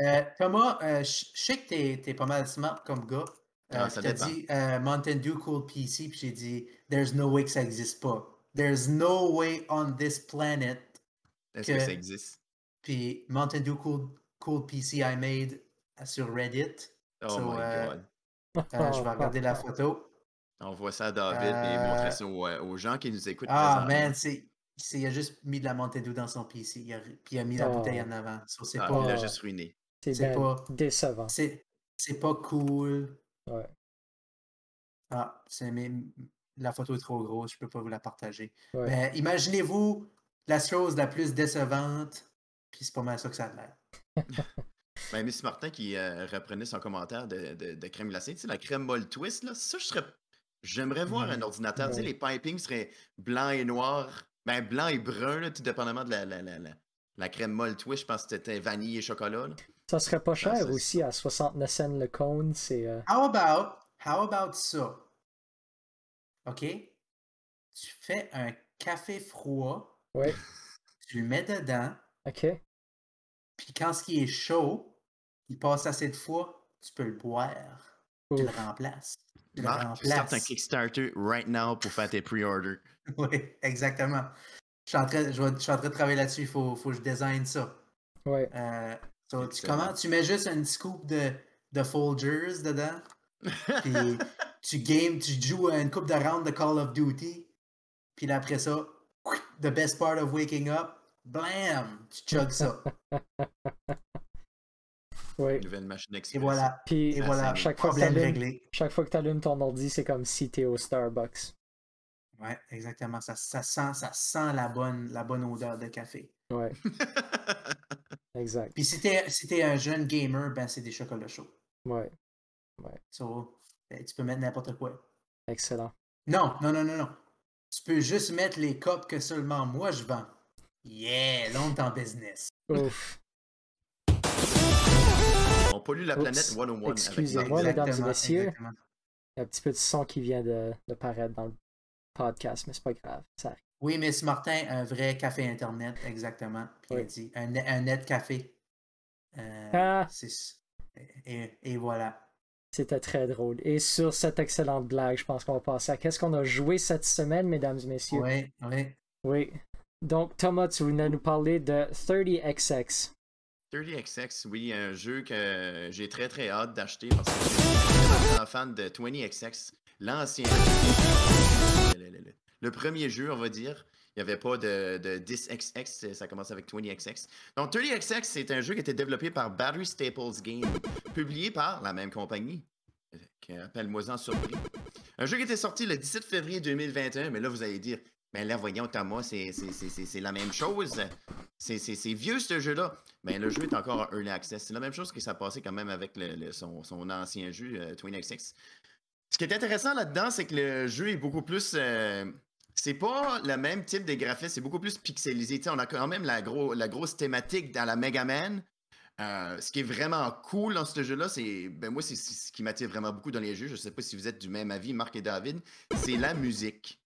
Euh, Thomas, euh, je sais que t'es es pas mal smart comme gars. Euh, Ah, dépend. dit euh, Mountain Dew Cool PC, puis j'ai dit There's no way que ça existe pas. There's no way on this planet. Est-ce Que- que ça existe? Puis Mountain Dew Cool, cool PC I made sur Reddit. Oh So, my euh, god. Euh, je vais regarder la photo. Envoie ça à David et Euh, montrer ça aux, euh, aux gens qui nous écoutent. Ah, man, c'est. c'est- Il a juste mis de la Mountain Dew dans son PC. Il a, puis il a mis la Oh. bouteille en avant. So, Ah, pas. il l'a juste ruiné. C'est C'est ben pas- décevant. C'est c'est pas cool. Ouais. Ah, c'est la photo est trop grosse, je peux pas vous la partager. Ouais. Mais imaginez-vous la chose la plus décevante, puis c'est pas mal ça que ça a l'air. Ben, Miss Martin qui euh, reprenait son commentaire de, de- de crème glacée, tu sais, la crème molle twist, là, ça, je serais. J'aimerais voir Ouais. un ordinateur. Tu sais, les pipings seraient blanc et noir. Ben, blanc et brun, là, tout dépendamment de la, la, la, la, la crème molle twist. Je pense que c'était vanille et chocolat. là. Ça serait pas cher aussi à 69 cents le cône. C'est. euh, How about, how about ça? OK? Tu fais un café froid, Ouais. tu le mets dedans, Ok. puis quand ce qui est chaud, il passe assez de fois, tu peux le boire. Tu le remplaces. Tu le Marc, startes un remplaces. Kickstarter right now pour faire tes pre-orders. Oui, exactement. Je suis en train, je vais- je suis en train de travailler là-dessus. Il faut, faut que je design ça. Ouais. Euh, so, tu, comment, tu mets juste une scoop de, de Folgers dedans, Puis tu games, tu joues à une coupe de round de Call of Duty. Puis là, après ça, the best part of waking up, blam, tu chugs ça. Oui. Nouvelle machine Et voilà. Puis Et voilà. chaque fois réglé. chaque fois que tu allumes ton ordi, c'est comme si t'es au Starbucks. Ouais, exactement. Ça, ça sent, ça sent la bonne, la bonne odeur de café. Ouais, exact. Puis si t'es si t'es un jeune gamer, ben c'est des chocolats chauds. Ouais, So, ben, tu peux mettre n'importe quoi. excellent. Non, non, non, non, non. Tu peux juste mettre les copes que seulement moi je vends. Yeah, est en business. Ouf. On pollue la planète Oups, one-on-one. avec excusez-moi, Mark. mesdames et messieurs. exactement. Il y a un petit peu de son qui vient de, de paraître dans le podcast, mais c'est pas grave. Ça arrive. Oui, Miss Martin, un vrai café Internet, exactement. Puis Oui. elle dit un, un net café. Euh, Ah. et, et voilà. C'était très drôle. Et sur cette excellente blague, je pense qu'on va passer à qu'est-ce qu'on a joué cette semaine, mesdames et messieurs? Oui, oui. Oui. Donc, Thomas, tu venais nous parler de 30XX. 30XX, oui, un jeu que j'ai très très hâte d'acheter parce que je suis vraiment fan de 20XX, l'ancien. Le, le- premier jeu, on va dire. Il n'y avait pas de, de 10XX, ça commence avec 20XX. Donc 30XX, c'est un jeu qui été développé par Battery Staples Games, publié par la même compagnie, euh, appelle-moi-en surpris. Un jeu qui était sorti le 17 février 2021, mais là vous allez dire, mais là voyons Thomas, c'est- la même chose. C'est vieux ce jeu-là. Mais le jeu est encore en early access. C'est la même chose que ça passait quand même avec le- le- son, son ancien jeu, euh, 20XX. Ce qui est intéressant là-dedans, c'est que le jeu est beaucoup plus. euh, c'est pas le même type de graphisme, c'est beaucoup plus pixelisé. On a quand même la, gros, la grosse thématique dans la Mega Man. Euh, ce qui est vraiment cool dans ce jeu-là, c'est. Ben moi, c'est ce qui m'attire vraiment beaucoup dans les jeux. Je sais pas si vous êtes du même avis, Marc et David. C'est la musique.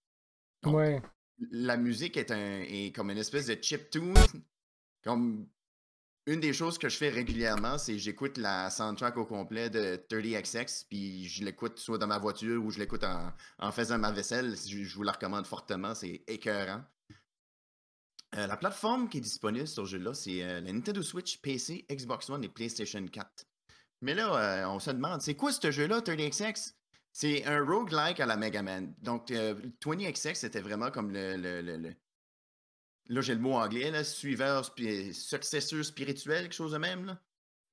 Ouais. La musique est, comme une espèce de chiptune. Comme une des choses que je fais régulièrement, c'est j'écoute la soundtrack au complet de 30XX, puis je l'écoute soit dans ma voiture ou je l'écoute en, faisant ma vaisselle. Je, je vous la recommande fortement, c'est écœurant. Euh, la plateforme qui est disponible sur ce jeu-là, c'est euh, la Nintendo Switch, PC, Xbox One et PlayStation 4. Mais là, euh, on se demande, c'est quoi ce jeu-là, 30XX? C'est un roguelike à la Mega Man. Donc, euh, 20XX, c'était vraiment comme le. le- le- le- Là, j'ai le mot anglais, là, suiveur, spi- successeur spirituel, quelque chose de même. Là.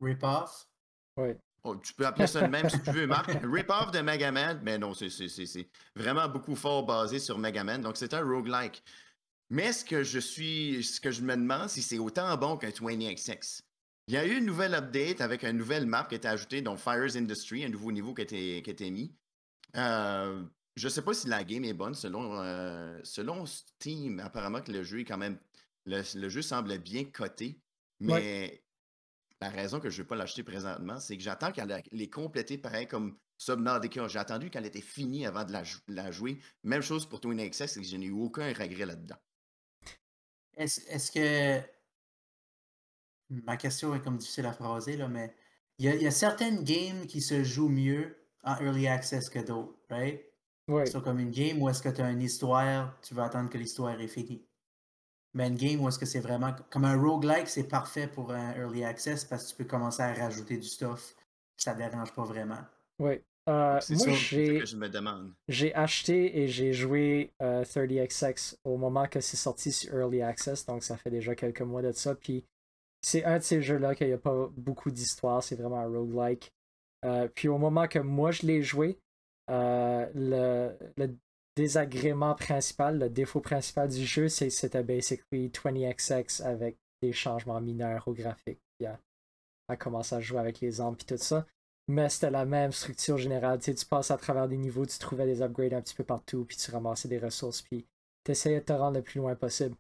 Rip-off. Ouais. Oh, tu peux appeler ça de même si tu veux, Marc. Rip-off de Mega Man, mais non, c'est- c'est c'est- c'est vraiment beaucoup fort basé sur Mega Man. Donc, c'est un roguelike. Mais ce que je suis, ce que je me demande, si c'est autant bon qu'un 20XX. Il y a eu une nouvelle update avec une nouvelle map qui a été ajoutée, donc Fires Industry, un nouveau niveau qui a été, qui a été mis. Euh, je sais pas si la game est bonne selon, euh, selon Steam. Apparemment que le jeu est quand même. Le, le jeu semble bien coté. Mais la raison que je ne veux pas l'acheter présentement, c'est que j'attends qu'elle les compléter pareil comme Subnautica. J'ai attendu qu'elle était finie avant de la, jou- la jouer. Même chose pour Twin Access, c'est que je n'ai eu aucun regret là-dedans. Est-ce est-ce que. Ma question est comme difficile à phraser, là, mais il y, a, il y a certaines games qui se jouent mieux en early access que d'autres, right? Ouais. C'est comme une game où est-ce que tu as une histoire, tu vas attendre que l'histoire est finie. Mais une game où est-ce que c'est vraiment. Comme un roguelike, c'est parfait pour un early access parce que tu peux commencer à rajouter du stuff. Ça dérange pas vraiment. Ouais. Euh, C'est moi, ça j'ai. que je me demande. J'ai acheté et j'ai joué euh, 30XX au moment que c'est sorti sur Early Access, donc ça fait déjà quelques mois de ça. Puis c'est un de ces jeux-là qu'il n'y a pas beaucoup d'histoire, c'est vraiment un roguelike. Euh, puis au moment que moi je l'ai joué, euh, le, désagrément principal, le défaut principal du jeu, c'est que c'était basically 20XX avec des changements mineurs au graphique. Puis à, à commencer à jouer avec les armes puis tout ça. Mais c'était la même structure générale. Tu sais, tu passes à travers des niveaux, tu trouvais des upgrades un petit peu partout, puis tu ramassais des ressources, puis tu essayais de te rendre le plus loin possible.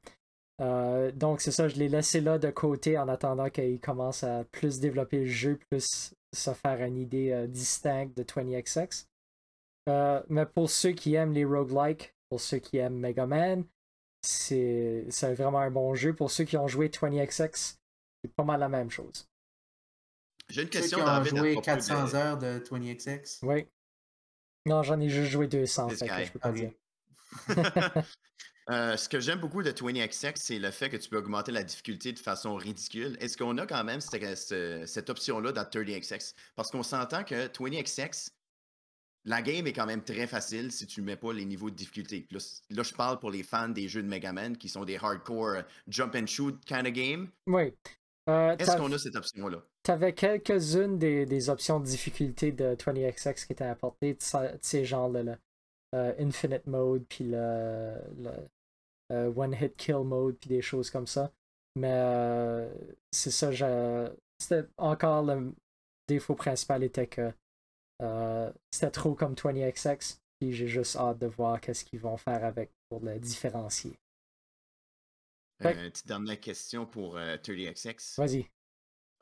Euh, donc c'est ça, je l'ai laissé là de côté en attendant qu'il commence à plus développer le jeu, plus se faire une idée euh, distincte de 20XX. Euh, mais pour ceux qui aiment les roguelikes, pour ceux qui aiment Mega Man, c'est c'est vraiment un bon jeu. Pour ceux qui ont joué 20XX, c'est pas mal la même chose. J'ai une Ceux question qui ont David, à joué propos 400 de- heures de 20XX. Oui. Non, j'en ai juste joué 200, This fait que je peux pas dire. Euh, ce que j'aime beaucoup de 20XX, c'est le fait que tu peux augmenter la difficulté de façon ridicule. Est-ce qu'on a quand même cette, option-là dans 30XX? Parce qu'on s'entend que 20XX, la game est quand même très facile si tu ne mets pas les niveaux de difficulté. Là, là, je parle pour les fans des jeux de Mega Man qui sont des hardcore euh, jump and shoot kind of game. Oui. Euh, Est-ce qu'on a cette option-là? Tu avais quelques-unes des, des, options de difficulté de 20XX qui étaient apportées, tu sais, genre le, euh, Infinite Mode, puis le, le One Hit Kill Mode, puis des choses comme ça. Mais c'est ça, c'était encore le défaut principal était que c'était trop comme 20XX, puis j'ai juste hâte de voir qu'est-ce qu'ils vont faire avec pour le différencier. Euh, petite dernière question pour 30XX. Euh, Vas-y.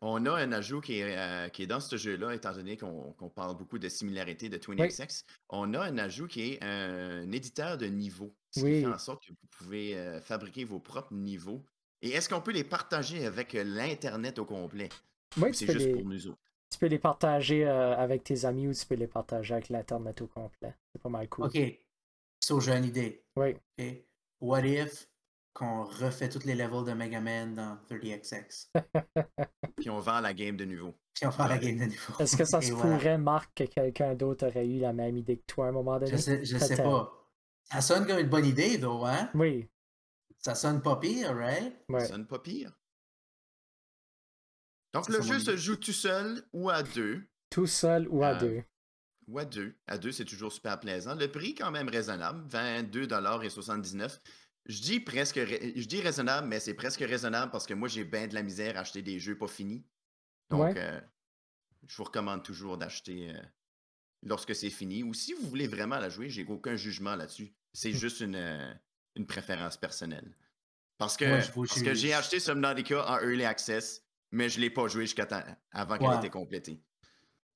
On a un ajout qui est, euh, qui est dans ce jeu-là, étant donné qu'on parle beaucoup de similarités de 20XX. On a un ajout qui est un, éditeur de niveaux. Ce qui fait en sorte que vous pouvez fabriquer vos propres niveaux. Et est-ce qu'on peut les partager avec l'Internet au complet? Oui, c'est juste pour nous autres? Tu peux les partager avec tes amis ou tu peux les partager avec l'Internet au complet. C'est pas mal cool. OK. So, j'ai une idée. Oui. OK. What if qu'on refait tous les levels de Mega Man dans 30XX. Puis on vend la game de nouveau. Puis on vend la game de nouveau. Est-ce que ça se pourrait, Marc, que quelqu'un d'autre aurait eu la même idée que toi à un moment donné? Je sais, je sais pas. Ça sonne comme une bonne idée, though, hein? Oui. Ça sonne pas pire, right? Ça sonne pas pire. Donc le jeu se joue tout seul ou à deux? Tout seul ou à euh, deux. Ou à deux. À deux, c'est toujours super plaisant. Le prix, quand même raisonnable, 22,79$. Je dis presque, je dis raisonnable, mais c'est presque raisonnable parce que moi, j'ai bien de la misère à acheter des jeux pas finis. Donc, euh, je vous recommande toujours d'acheter euh, lorsque c'est fini. Ou si vous voulez vraiment la jouer, j'ai aucun jugement là-dessus. C'est juste une, euh, une, préférence personnelle. Parce que, que j'ai acheté Subnautica en Early Access, mais je ne l'ai pas joué jusqu'à avant qu'elle ait été complétée.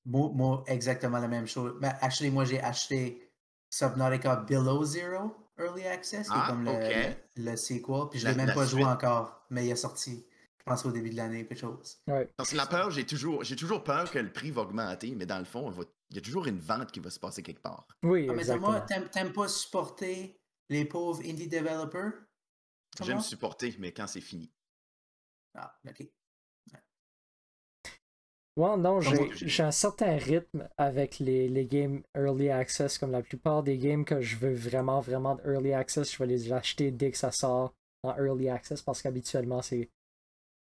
Moi, exactement la même chose. Mais actually, moi, j'ai acheté Subnautica Below Zero Early Access, qui est ah, comme le, le, sequel. Puis je ne l'ai même pas joué encore, mais il est sorti, je pense, au début de l'année, quelque chose. Parce que la peur, j'ai toujours, j'ai toujours peur que le prix va augmenter, mais dans le fond, il y a toujours une vente qui va se passer quelque part. Oui, ah, mais moi, t'aimes pas supporter les pauvres indie developers? J'aime supporter, mais quand c'est fini. Ah, ok. Ouais, non, j'ai un certain rythme avec les, les, games Early Access, comme la plupart des games que je veux vraiment, vraiment Early Access, je vais les acheter dès que ça sort en Early Access parce qu'habituellement, c'est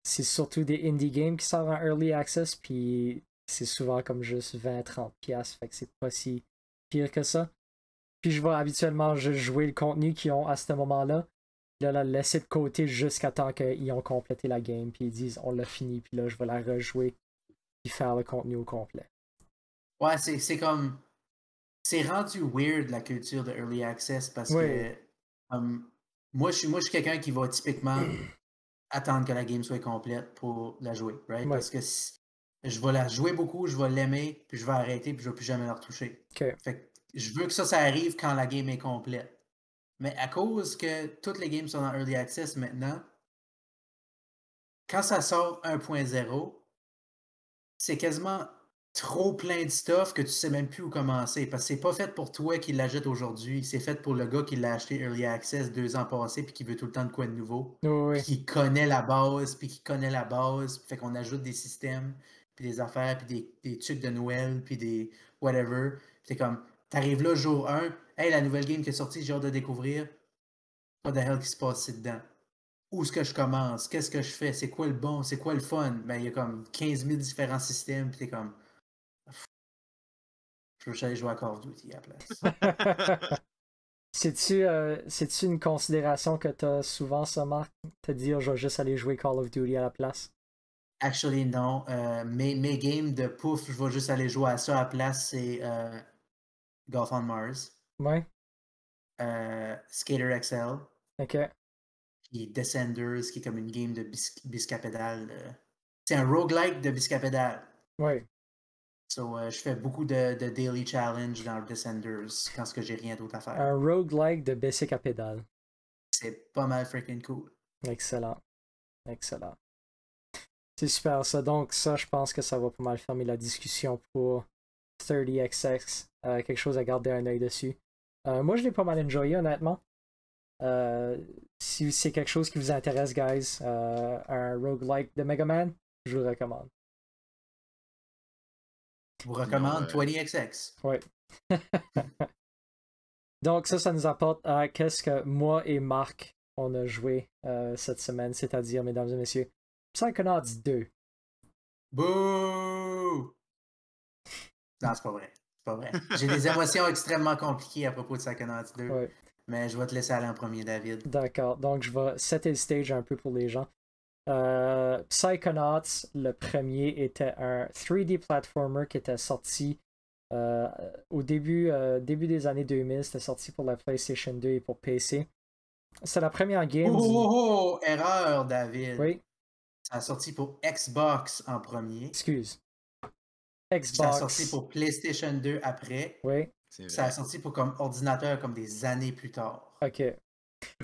c'est surtout des indie games qui sortent en Early Access, puis c'est souvent comme juste 20-30$, fait que c'est pas si pire que ça. Puis je vais habituellement juste jouer le contenu qu'ils ont à ce moment-là, là, la laisser de côté jusqu'à temps qu'ils ont complété la game, puis ils disent on l'a fini, puis là je vais la rejouer faire le contenu au complet. Ouais, c'est comme. C'est rendu weird la culture de Early Access parce que moi, je suis, moi, je suis quelqu'un qui va typiquement attendre que la game soit complète pour la jouer, right? Parce que je vais la jouer beaucoup, je vais l'aimer, puis je vais arrêter, puis je vais plus jamais la retoucher. Fait je veux que ça, ça arrive quand la game est complète. Mais à cause que toutes les games sont en Early Access maintenant, quand ça sort 1.0, c'est quasiment trop plein de stuff que tu sais même plus où commencer. Parce que c'est pas fait pour toi qui l'achète aujourd'hui. C'est fait pour le gars qui l'a acheté Early Access deux ans passés puis qui veut tout le temps de quoi de nouveau. Qui connaît la base, puis qui connaît la base. Fait qu'on ajoute des systèmes, puis des affaires, puis des, des trucs de Noël, puis des whatever. C'est comme, t'arrives là jour 1, hey, la nouvelle game qui est sortie, j'ai hâte de découvrir. Pas de hell qui se passe dedans où est-ce que je commence, qu'est-ce que je fais, c'est quoi le bon, c'est quoi le fun? Ben, il y a comme 15 000 différents systèmes, puis t'es comme. Je veux aller jouer à Call of Duty à la place. C'est-tu euh, une considération que tu as souvent, ça, Marc? Te dire, je vais juste aller jouer Call of Duty à la place? Actually, non. Euh, mes, mes, games de pouf, je vais juste aller jouer à ça à la place, c'est euh, Golf on Mars. Ouais. Euh, Skater XL. Ok qui Descenders, qui est comme une game de bis biscapédale. Euh. C'est un roguelike de biscapédale. Oui. So, euh, je fais beaucoup de, de, daily challenge dans Descenders quand ce que j'ai rien d'autre à faire. Un roguelike de biscapédale. C'est pas mal freaking cool. Excellent. Excellent. C'est super ça. Donc ça, je pense que ça va pas mal fermer la discussion pour 30XX. Euh, quelque chose à garder un œil dessus. moi, je l'ai pas mal enjoyé, honnêtement. Euh, si c'est quelque chose qui vous intéresse, guys, euh, un roguelike de Mega Man, je vous recommande. Je vous recommande 20XX. Oui, Donc ça, ça nous apporte à qu'est-ce que moi et Marc, on a joué euh, cette semaine, c'est-à-dire, mesdames et messieurs, Psychonauts 2. Bouh! Non, c'est pas vrai. C'est pas vrai. J'ai des émotions extrêmement compliquées à propos de Psychonauts 2. Ouais. Mais je vais te laisser aller en premier, David. D'accord, donc je vais setter le stage un peu pour les gens. Euh, Psychonauts, le premier, était un 3D platformer qui était sorti euh, au début, euh, début des années 2000. C'était sorti pour la PlayStation 2 et pour PC. C'est la première game. Oh, du- oh, oh, erreur, David. Oui, Ça a sorti pour Xbox en premier. excuse. Ça a Xbox. sorti pour PlayStation 2 après. Oui, Ça a sorti pour comme ordinateur comme des années plus tard. ok.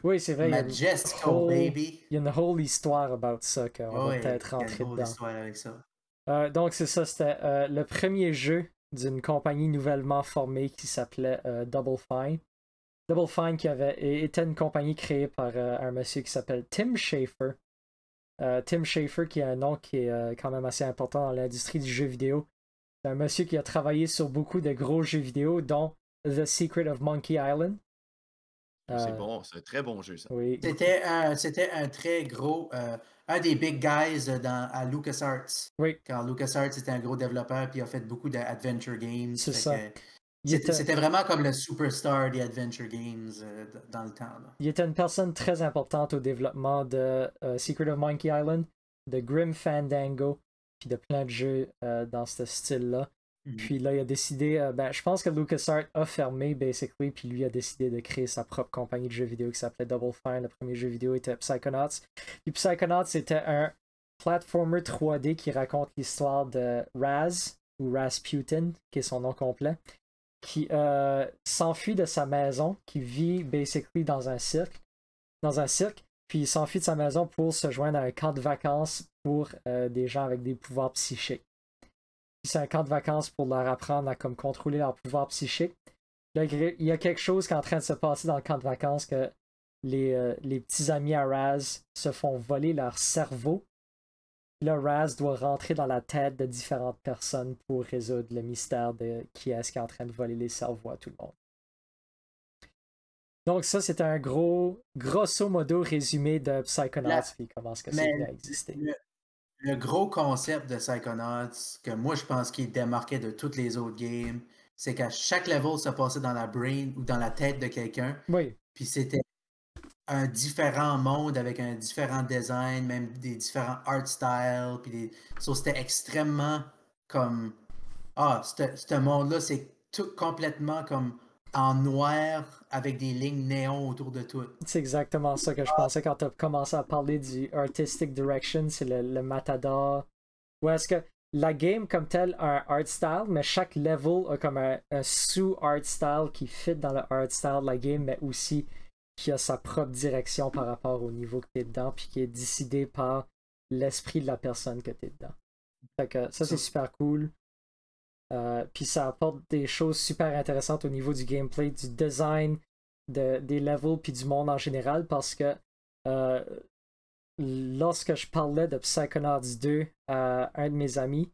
Oui, c'est vrai. Il y, a, Majesco, whole- baby. il y a une whole histoire about ça qu'on va Ouais, peut-être il y a une rentrer dedans. d'histoire avec ça. Euh, donc, c'est ça, c'était euh, le premier jeu d'une compagnie nouvellement formée qui s'appelait euh, Double Fine. Double Fine qui avait, était une compagnie créée par euh, un monsieur qui s'appelle Tim Schafer. Euh, Tim Schafer, qui a un nom qui est euh, quand même assez important dans l'industrie du jeu vidéo. C'est un monsieur qui a travaillé sur beaucoup de gros jeux vidéo, dont The Secret of Monkey Island. C'est Euh, bon, c'est un très bon jeu, ça. Oui, C'était un, c'était un très gros, euh, un des big guys dans, à LucasArts. oui, Quand LucasArts était un gros développeur puis il a fait beaucoup d'adventure games. C'est ça. C'était était, c'était vraiment comme le superstar des adventure games euh, dans le temps. là. il était une personne très importante au développement de euh, Secret of Monkey Island, de Grim Fandango, puis de plein de jeux euh, dans ce style-là. Mhm. Puis là, il a décidé, euh, ben, je pense que LucasArts a fermé, basically, puis lui a décidé de créer sa propre compagnie de jeux vidéo qui s'appelait Double Fine. Le premier jeu vidéo était Psychonauts. Puis Psychonauts, c'était un platformer 3D qui raconte l'histoire de Raz, ou Rasputin, qui est son nom complet, qui euh, s'enfuit de sa maison, qui vit, basically, dans un cirque, dans un cirque, puis il s'enfuit de sa maison pour se joindre à un camp de vacances pour euh, des gens avec des pouvoirs psychiques c'est un camp de vacances pour leur apprendre à contrôler leur pouvoir psychique. Là, il y a quelque chose qui est en train de se passer dans le camp de vacances que les, euh, les petits amis à Raz se font voler leur cerveau. Là, Raz doit rentrer dans la tête de différentes personnes pour résoudre le mystère de qui est-ce qui est en train de voler les cerveaux à tout le monde. Donc ça, c'était un gros, grosso modo résumé de Psychonauts, La- puis comment est-ce que Mais c'est à exister. le, le gros concept de Psychonauts, que moi je pense qu'il démarquait de toutes les autres games, c'est qu'à chaque level se passait dans la brain ou dans la tête de quelqu'un, Oui, puis c'était un différent monde avec un différent design, même des différents art styles, puis des... so, c'était extrêmement comme ah, ce ce monde-là, c'est tout complètement comme en noir avec des lignes néons autour de tout. C'est exactement ça que je pensais quand tu as commencé à parler du artistic direction, c'est le, le matador. Ou est-ce que la game comme telle a un art style, mais chaque level a comme un, un sous-art style qui fit dans le art style de la game, mais aussi qui a sa propre direction par rapport au niveau que tu es dedans, puis qui est décidé par l'esprit de la personne que tu es dedans. Fait que ça, c'est super cool. Euh, puis ça apporte des choses super intéressantes au niveau du gameplay, du design, de, des levels puis du monde en général parce que euh, lorsque je parlais de Psychonauts 2 à un de mes amis,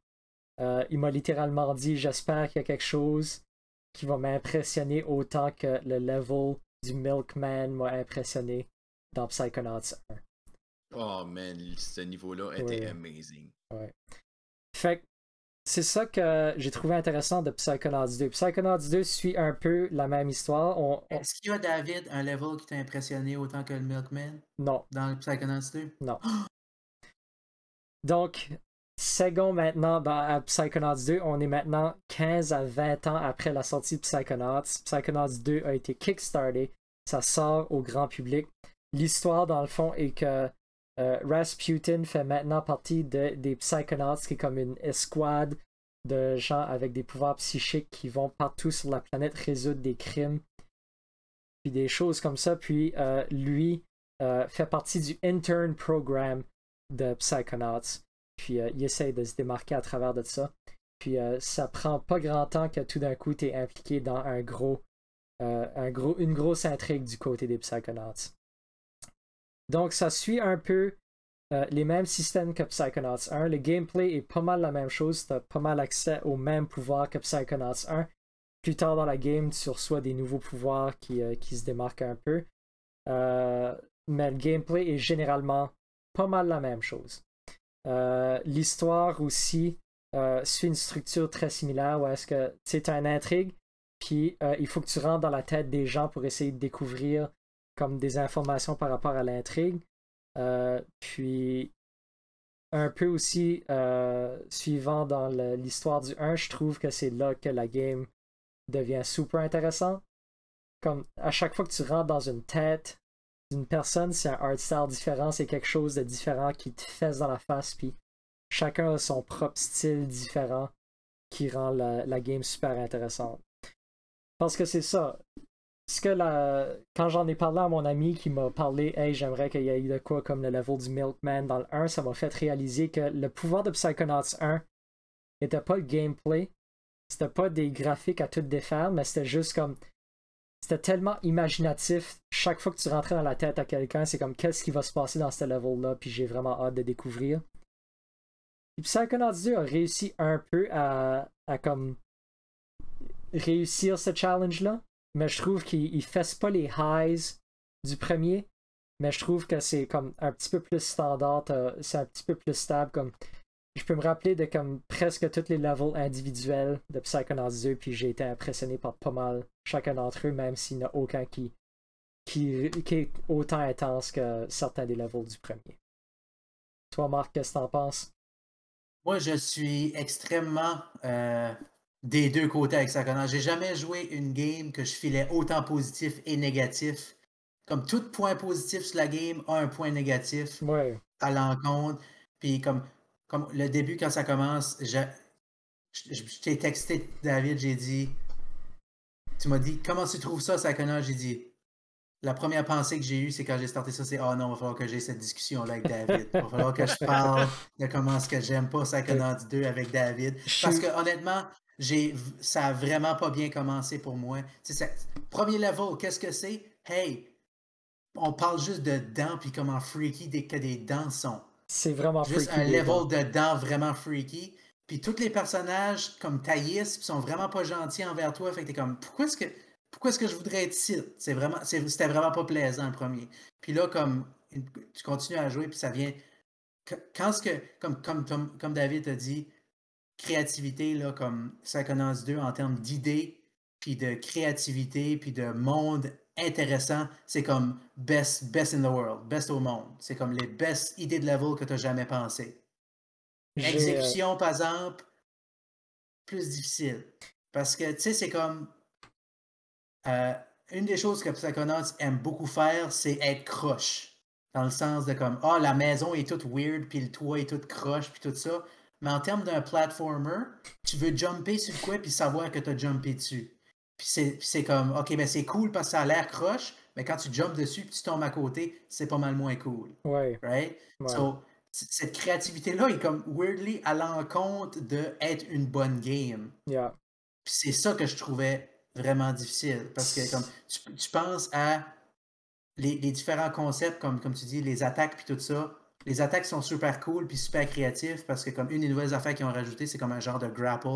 euh, il m'a littéralement dit j'espère qu'il y a quelque chose qui va m'impressionner autant que le level du Milkman m'a impressionné dans Psychonauts 1. Oh man, ce niveau-là était Ouais. amazing. Fait que c'est ça que j'ai trouvé intéressant de Psychonauts 2. Psychonauts 2 suit un peu la même histoire. On, on- Est-ce qu'il y a, David, un level qui t'a impressionné autant que le Milkman? Non, dans le Psychonauts 2? Donc, second maintenant dans, à Psychonauts 2, on est maintenant 15 à 20 ans après la sortie de Psychonauts. Psychonauts 2 a été kickstarté, ça sort au grand public. L'histoire, dans le fond, est que euh, Rasputin fait maintenant partie de, des Psychonauts, qui est comme une escouade de gens avec des pouvoirs psychiques qui vont partout sur la planète résoudre des crimes, puis des choses comme ça. Puis euh, lui euh, fait partie du intern program de Psychonauts. Puis il essaye de se démarquer à travers de ça. Puis ça prend pas grand temps que tout d'un coup tu es impliqué dans un gros, une grosse intrigue du côté des Psychonauts. Donc ça suit un peu euh, les mêmes systèmes que Psychonauts 1. Le gameplay est pas mal la même chose. Tu as pas mal accès aux mêmes pouvoirs que Psychonauts 1. plus tard dans la game, tu reçois des nouveaux pouvoirs qui, qui se démarquent un peu. mais le gameplay est généralement pas mal la même chose. L'histoire aussi suit une structure très similaire où est-ce que c'est un intrigue, puis il faut que tu rentres dans la tête des gens pour essayer de découvrir comme des informations par rapport à l'intrigue. puis un peu aussi euh, suivant dans l'histoire du 1, je trouve que c'est là que la game devient super intéressant. Comme à chaque fois que tu rentres dans une tête d'une personne, c'est un art style différent, c'est quelque chose de différent qui te fesse dans la face, puis chacun a son propre style différent qui rend la, la game super intéressante. Parce que c'est ça, ce que la... quand j'en ai parlé à mon ami qui m'a parlé, hey, j'aimerais qu'il y ait de quoi comme le level du Milkman dans le 1, ça m'a fait réaliser que le pouvoir de Psychonauts 1 n'était pas le gameplay, c'était pas des graphiques à tout défaire, mais c'était juste comme. C'était tellement imaginatif. Chaque fois que tu rentrais dans la tête à quelqu'un, c'est comme qu'est-ce qui va se passer dans ce level-là, puis j'ai vraiment hâte de découvrir. Psychonauts 2 a réussi un peu à, à comme réussir ce challenge-là mais je trouve qu'il fesse pas les highs du premier, mais je trouve que c'est comme un petit peu plus standard, euh, c'est un petit peu plus stable. Comme je peux me rappeler de comme presque tous les levels individuels de Psychonauts 2, puis j'ai été impressionné par pas mal chacun d'entre eux, même s'il n'y en a aucun qui, qui, qui, est autant intense que certains des levels du premier. Toi, Marc, qu'est-ce que t'en penses? Moi, je suis extrêmement euh, des deux côtés avec Sakana. J'ai jamais joué une game que je filais autant positif et négatif. Comme tout point positif sur la game a un point négatif à l'encontre. Puis comme, comme le début, quand ça commence, je, je, t'ai texté, David, j'ai dit. Tu m'as dit comment tu trouves ça, Sakana? J'ai dit. La première pensée que j'ai eue, c'est quand j'ai starté ça, c'est Oh non, il va falloir que j'ai cette discussion-là avec David. Il va falloir que je parle de comment ce que j'aime pas Sakana 2 avec David. Parce que honnêtement, j'ai, ça a vraiment pas bien commencé pour moi. premier level, qu'est-ce que c'est? Hey, on parle juste de dents puis comment freaky des, que des dents sont. C'est vraiment juste un level de dents vraiment freaky. Puis tous les personnages comme Thaïs sont vraiment pas gentils envers toi. Fait que t'es comme pourquoi est-ce que pourquoi est-ce que je voudrais être ici? C'est vraiment c'était vraiment pas plaisant le premier. Puis là comme tu continues à jouer puis ça vient quand ce que comme comme comme, comme David a dit créativité, là, comme Psychonauts 2, en termes d'idées, puis de créativité, puis de monde intéressant, c'est comme best, best in the world, best au monde. C'est comme les best idées de level que tu as jamais pensé. Euh, Exécution, par exemple, plus difficile. Parce que, tu sais, c'est comme. Euh, une des choses que Psychonauts aime beaucoup faire, c'est être croche. Dans le sens de comme, ah, la maison est toute weird, puis le toit est tout croche, puis tout ça mais en termes d'un platformer, tu veux jumper sur le quoi puis savoir que tu as jumpé dessus. Puis c'est comme, OK, ben c'est cool parce que ça a l'air croche, mais quand tu jumpes dessus puis tu tombes à côté, c'est pas mal moins cool. Ouais. Right? So, cette créativité-là est comme weirdly à l'encontre d'être une bonne game. Yeah. Puis c'est ça que je trouvais vraiment difficile. Parce que comme tu, penses à les, les, différents concepts, comme, comme tu dis, les attaques puis tout ça, les attaques sont super cool puis super créatives parce que comme une des nouvelles affaires qu'ils ont rajouté, c'est comme un genre de grapple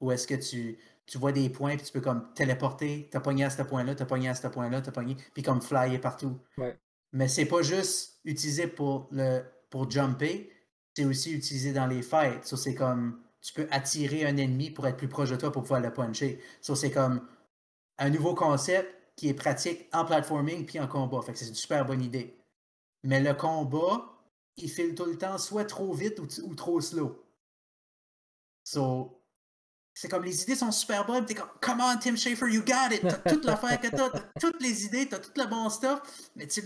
où est-ce que tu, tu vois des points puis tu peux comme téléporter, t'as pogné à ce point-là, t'as pogné à ce point-là, t'as pogné, puis comme flyer partout. Ouais. Mais c'est pas juste utilisé pour le pour jumper, c'est aussi utilisé dans les fights. So, c'est comme tu peux attirer un ennemi pour être plus proche de toi pour pouvoir le puncher. So, c'est comme un nouveau concept qui est pratique en platforming puis en combat. Fait que c'est une super bonne idée. Mais le combat, il file tout le temps soit trop vite ou, trop slow. So, c'est comme les idées sont super bonnes, t'es comme Come on, Tim Schafer, you got it! T'as toute l'affaire que t'as, t'as toutes les idées, t'as tout le bon stuff, mais tu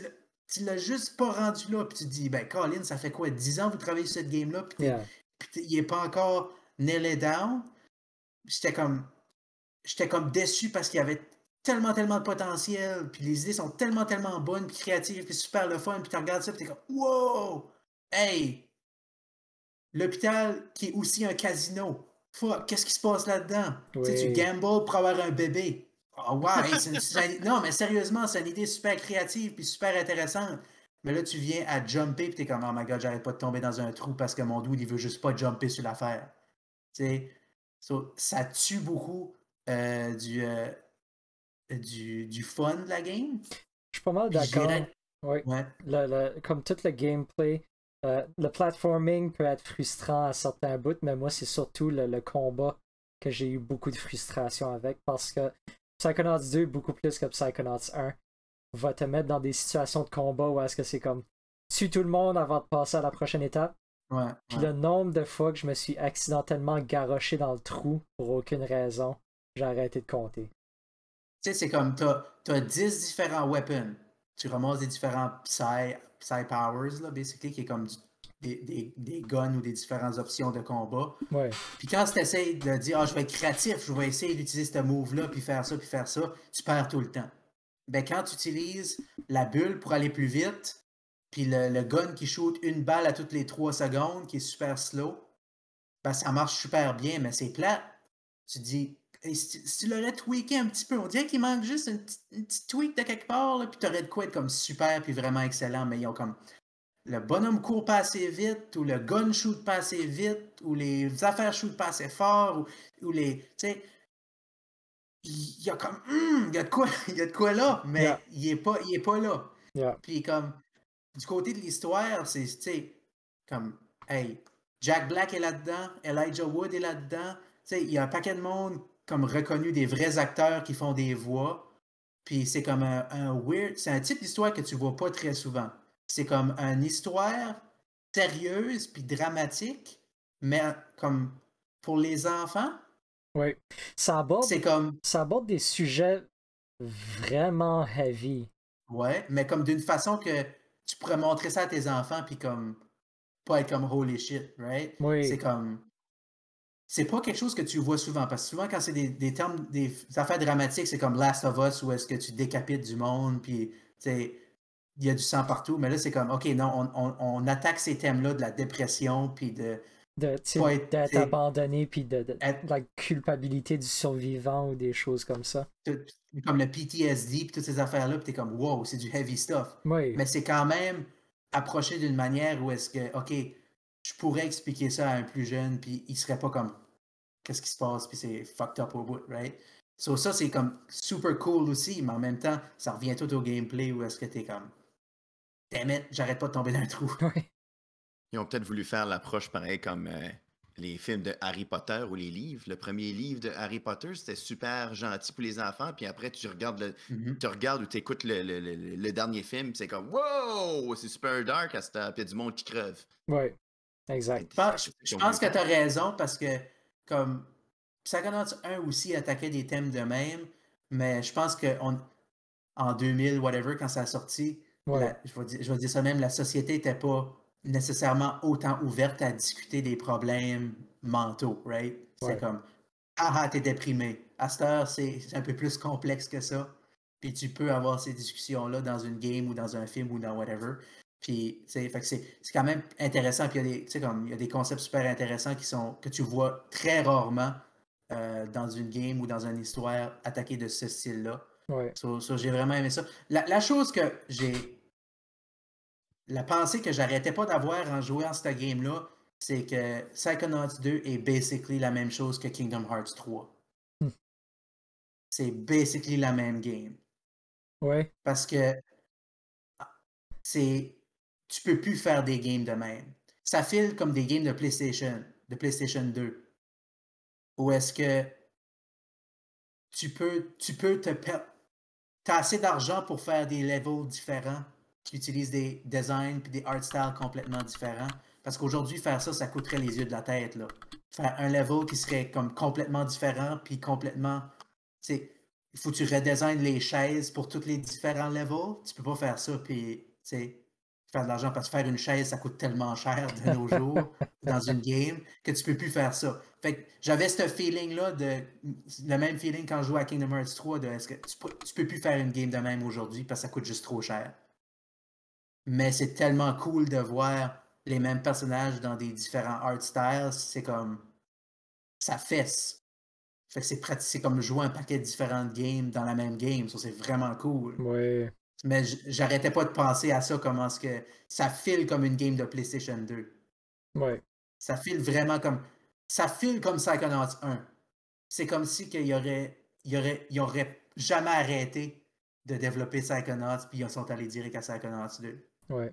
l'as juste pas rendu là, puis tu te dis, ben Colin, ça fait quoi, 10 ans que vous travaillez sur cette game-là, puis, il est pas encore nailed down? J'étais comme. J'étais comme déçu parce qu'il y avait tellement, tellement de potentiel, puis les idées sont tellement, tellement bonnes, puis créatives, puis super le fun, puis tu regardes ça, puis t'es comme Wow! Hey! L'hôpital qui est aussi un casino. Fuck, qu'est-ce qui se passe là-dedans? Tu gambles pour avoir un bébé. Oh, non, mais sérieusement, c'est une idée super créative puis super intéressante. Mais là, tu viens à jumper puis t'es comme, oh my god, j'arrête pas de tomber dans un trou parce que mon dude, il veut juste pas jumper sur l'affaire. Tu sais, ça tue beaucoup euh, du, euh, du, du fun de la game. Je suis pas mal d'accord. j'irais- Oui. Ouais. Le- le- comme tout le gameplay, euh, le platforming peut être frustrant à certains bouts, mais moi, c'est surtout le, le combat que j'ai eu beaucoup de frustration avec parce que Psychonauts 2, beaucoup plus que Psychonauts 1, va te mettre dans des situations de combat où est-ce que c'est comme tue tout le monde avant de passer à la prochaine étape. Ouais, Puis le nombre de fois que je me suis accidentellement garoché dans le trou pour aucune raison, j'ai arrêté de compter. Tu sais, c'est comme, t'as as 10 différents weapons. Tu ramasses des différents Psy, psy Powers, là, basically, qui est comme du- des, des, des guns ou des différentes options de combat. Ouais, Puis quand tu essaies de dire, ah, je vais être créatif, je vais essayer d'utiliser ce move-là, puis faire ça, puis faire ça, tu perds tout le temps. Ben, quand tu utilises la bulle pour aller plus vite, puis le, le gun qui shoot une balle à toutes les 3 secondes, qui est super slow, ben, ça marche super bien, mais c'est plat. Tu te dis, si, tu- l'aurais tweaké un petit peu, on dirait qu'il manque juste une, une petite tweak de quelque part, là, puis tu aurais de quoi être comme super, puis vraiment excellent, mais ils ont comme le bonhomme court pas assez vite, ou le gun shoot pas assez vite, ou les affaires shoot pas assez fort, ou, ou les. Tu sais. Il y a comme. hum, il y a de quoi, il y a de quoi là, mais Yeah. il, est pas, il est pas là. yeah. Puis comme. Du côté de l'histoire, c'est. Tu sais. Comme. Hey, Jack Black est là-dedans, Elijah Wood est là-dedans. Tu sais, il y a un paquet de monde comme reconnu des vrais acteurs qui font des voix. Puis c'est comme un, un weird. C'est un type d'histoire que tu vois pas très souvent. C'est comme une histoire sérieuse puis dramatique, mais comme pour les enfants, ouais. Ça aborde, c'est comme ça aborde des sujets vraiment heavy. ouais, mais comme d'une façon que tu pourrais montrer ça à tes enfants puis comme pas être comme holy shit, right? Oui. C'est comme c'est pas quelque chose que tu vois souvent parce que souvent quand c'est des, des termes des affaires dramatiques, c'est comme Last of Us où est-ce que tu décapites du monde puis tu sais il y a du sang partout, mais là c'est comme OK, non, on, on- on attaque ces thèmes-là de la dépression puis de d'être abandonné puis de, de- Être- de la culpabilité du survivant ou des choses comme ça. comme le PTSD puis toutes ces affaires-là, puis t'es comme wow, c'est du heavy stuff. Oui, Mais c'est quand même approché d'une manière où est-ce que, OK, je pourrais expliquer ça à un plus jeune, puis il serait pas comme qu'est-ce qui se passe, puis c'est fucked up au bout, right? So ça, c'est comme super cool aussi, mais en même temps, ça revient tout au gameplay où est-ce que t'es comme Damn it, j'arrête pas de tomber dans un trou. Ils ont peut-être voulu faire l'approche pareil comme euh, les films de Harry Potter ou les livres. Le premier livre de Harry Potter, c'était super gentil pour les enfants, puis après, tu regardes le, Mhm. tu regardes ou tu écoutes le, le- le- le dernier film, c'est comme Wow! C'est super dark à cette puis il y a du monde qui creve. Oui, exact. Je pense, je pense que tu as raison parce que, comme Psychonauts 1 aussi attaquait des thèmes de même, mais je pense que on- en 2000, whatever, quand ça a sorti, Ouais. la- je, vais dire, je vais dire ça même, la société n'était pas nécessairement autant ouverte à discuter des problèmes mentaux, right? C'est Ouais. comme Ah ah, t'es déprimé. À cette heure, c'est c'est un peu plus complexe que ça. Puis tu peux avoir ces discussions-là dans une game ou dans un film ou dans whatever. Puis, c'est quand même intéressant. Puis il y a des, tu sais, comme, il y a des concepts super intéressants qui sont, que tu vois très rarement euh, dans une game ou dans une histoire attaquée de ce style-là. Ouais. So- so, j'ai vraiment aimé ça. La, la chose que j'ai. La pensée que j'arrêtais pas d'avoir en jouant cette game-là, c'est que Psychonauts 2 est basically la même chose que Kingdom Hearts 3. Hmm. C'est basically la même game. Ouais. Parce que c'est. Tu peux plus faire des games de même. Ça file comme des games de PlayStation, de PlayStation 2. Où est-ce que tu peux, tu peux te per... as assez d'argent pour faire des levels différents qui utilisent des designs puis des art styles complètement différents? Parce qu'aujourd'hui, faire ça, ça coûterait les yeux de la tête. Là. Faire un level qui serait comme complètement différent puis complètement. Il faut que tu redesignes les chaises pour tous les différents levels. Tu peux pas faire ça puis faire de l'argent parce que faire une chaise, ça coûte tellement cher de nos jours dans une game que tu peux plus faire ça. Fait que j'avais ce feeling-là de le même feeling quand je jouais à Kingdom Hearts 3 de est-ce que tu peux, tu peux plus faire une game de même aujourd'hui parce que ça coûte juste trop cher? Mais c'est tellement cool de voir les mêmes personnages dans des différents art styles, c'est comme ça fesse. Fait que c'est c'est comme jouer un paquet de différentes games dans la même game, ça c'est vraiment cool. Ouais. Mais j'arrêtais pas de penser à ça, comment est-ce que ça file comme une game de PlayStation 2. Ouais. Ça file vraiment comme. Ça file comme Psychonauts 1. c'est comme si qu'il aurait, il aurait, il aurait jamais arrêté de développer Psychonauts, puis ils sont allés direct à Psychonauts 2. Ouais.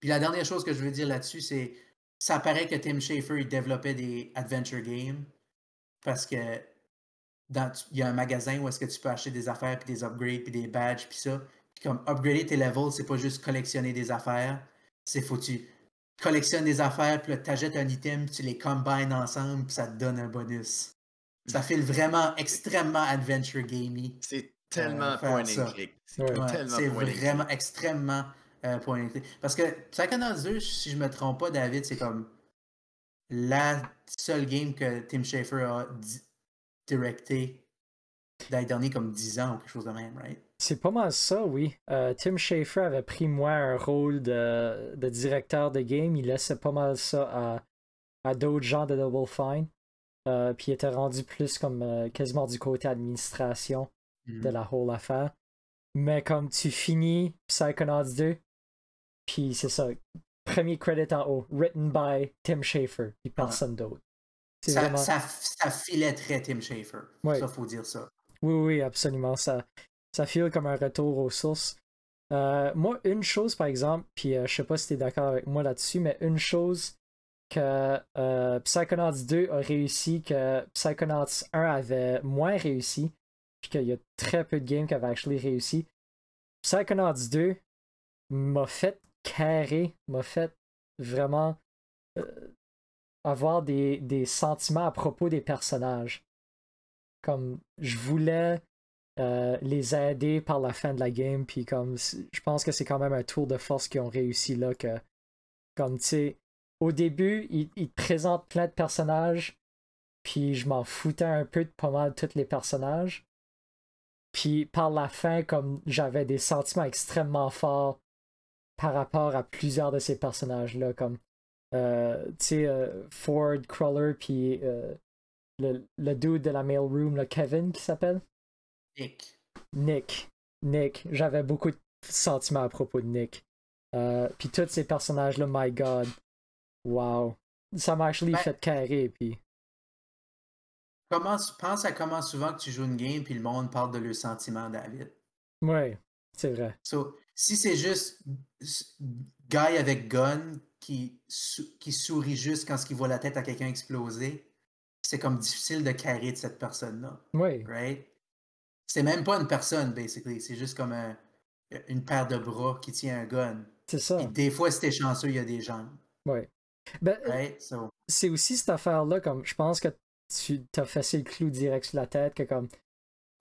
Puis la dernière chose que je veux dire là-dessus, c'est ça paraît que Tim Schafer il développait des adventure games parce que dans, il y a un magasin où est-ce que tu peux acheter des affaires puis des upgrades puis des badges puis ça. Comme upgrader tes levels, c'est pas juste collectionner des affaires, c'est faut tu collectionnes des affaires puis là t'achètes un item, puis tu les combines ensemble puis ça te donne un bonus. Ça fait vraiment extrêmement adventure gamey. C'est tellement Euh, point and click. C'est Ouais. Vraiment extrêmement euh, point and click. Parce que Psychonauts 2, si je me trompe pas, David, c'est comme la seule game que Tim Schafer a di- directé dans les derniers comme 10 ans ou quelque chose de même, right? C'est pas mal ça, oui. Euh, Tim Schafer avait pris, moi, un rôle de, de directeur de game. Il laissait pas mal ça à, à d'autres gens de Double Fine. Euh, puis il était rendu plus comme euh, quasiment du côté administration Mhm. de la whole affaire. Mais comme tu finis Psychonauts 2, puis c'est ça, premier credit en haut, written by Tim Schafer, puis personne d'autre. Ça, vraiment... ça, Tim Schafer. Ouais. Ça, faut dire ça. Oui, oui, absolument. Ça, ça file comme un retour aux sources. Euh, moi, une chose, par exemple, puis euh, je sais pas si tu es d'accord avec moi là-dessus, mais une chose que euh, Psychonauts 2 a réussi, que Psychonauts 1 avait moins réussi, puis qu'il y a très peu de games qui avaient actually réussi. Psychonauts 2 m'a fait carrer, m'a fait vraiment euh, avoir des, des sentiments à propos des personnages. Comme je voulais euh, les aider par la fin de la game, puis comme je pense que c'est quand même un tour de force qu'ils ont réussi là, que comme tu sais, au début, ils, ils te présentent plein de personnages, puis je m'en foutais un peu de pas mal tous les personnages. Puis par la fin, comme j'avais des sentiments extrêmement forts par rapport à plusieurs de ces personnages-là, comme euh, tu sais, euh, Ford, Crawler, puis le, le dude de la mailroom, le Kevin qui s'appelle Nick. Nick. Nick. J'avais beaucoup de sentiments à propos de Nick. Euh, puis tous ces personnages-là, my god. Wow. Ça m'a actually Ben- fait carrer, puis. Comment, pense à comment souvent que tu joues une game puis le monde parle de leurs sentiments, David. Ouais, c'est vrai. So, si c'est juste guy avec gun qui, sou- qui sourit juste quand il voit la tête à quelqu'un exploser, c'est comme difficile de carrer de cette personne-là, Ouais, right? C'est même pas une personne, basically. C'est juste comme un- une paire de bras qui tient un gun. c'est ça. Puis des fois, si t'es chanceux, il y a des jambes, Ouais. Ben, right? So, c'est aussi cette affaire-là, comme je pense que tu t'as fait le clou direct sur la tête, que comme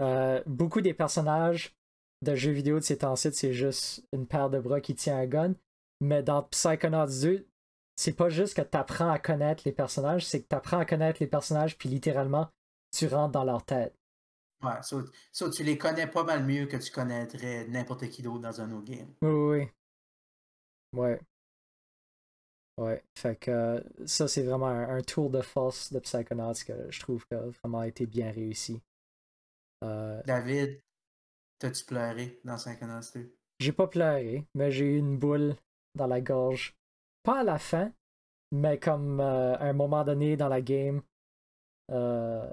euh, beaucoup des personnages de jeux vidéo de ces temps-ci, c'est juste une paire de bras qui tient un gun. Mais dans Psychonauts 2, c'est pas juste que t'apprends à connaître les personnages, c'est que t'apprends à connaître les personnages, puis littéralement, tu rentres dans leur tête. Ouais, so, so tu les connais pas mal mieux que tu connaîtrais n'importe qui d'autre dans un autre game. Oui, oui, oui. Ouais. Ouais. Fait que ça, c'est vraiment un, un tour de force de Psychonauts que je trouve que a vraiment été bien réussi. Euh, David, t'as-tu pleuré dans Psychonauts 2? j'ai pas pleuré, mais j'ai eu une boule dans la gorge. Pas à la fin, mais comme euh, à un moment donné dans la game. Euh,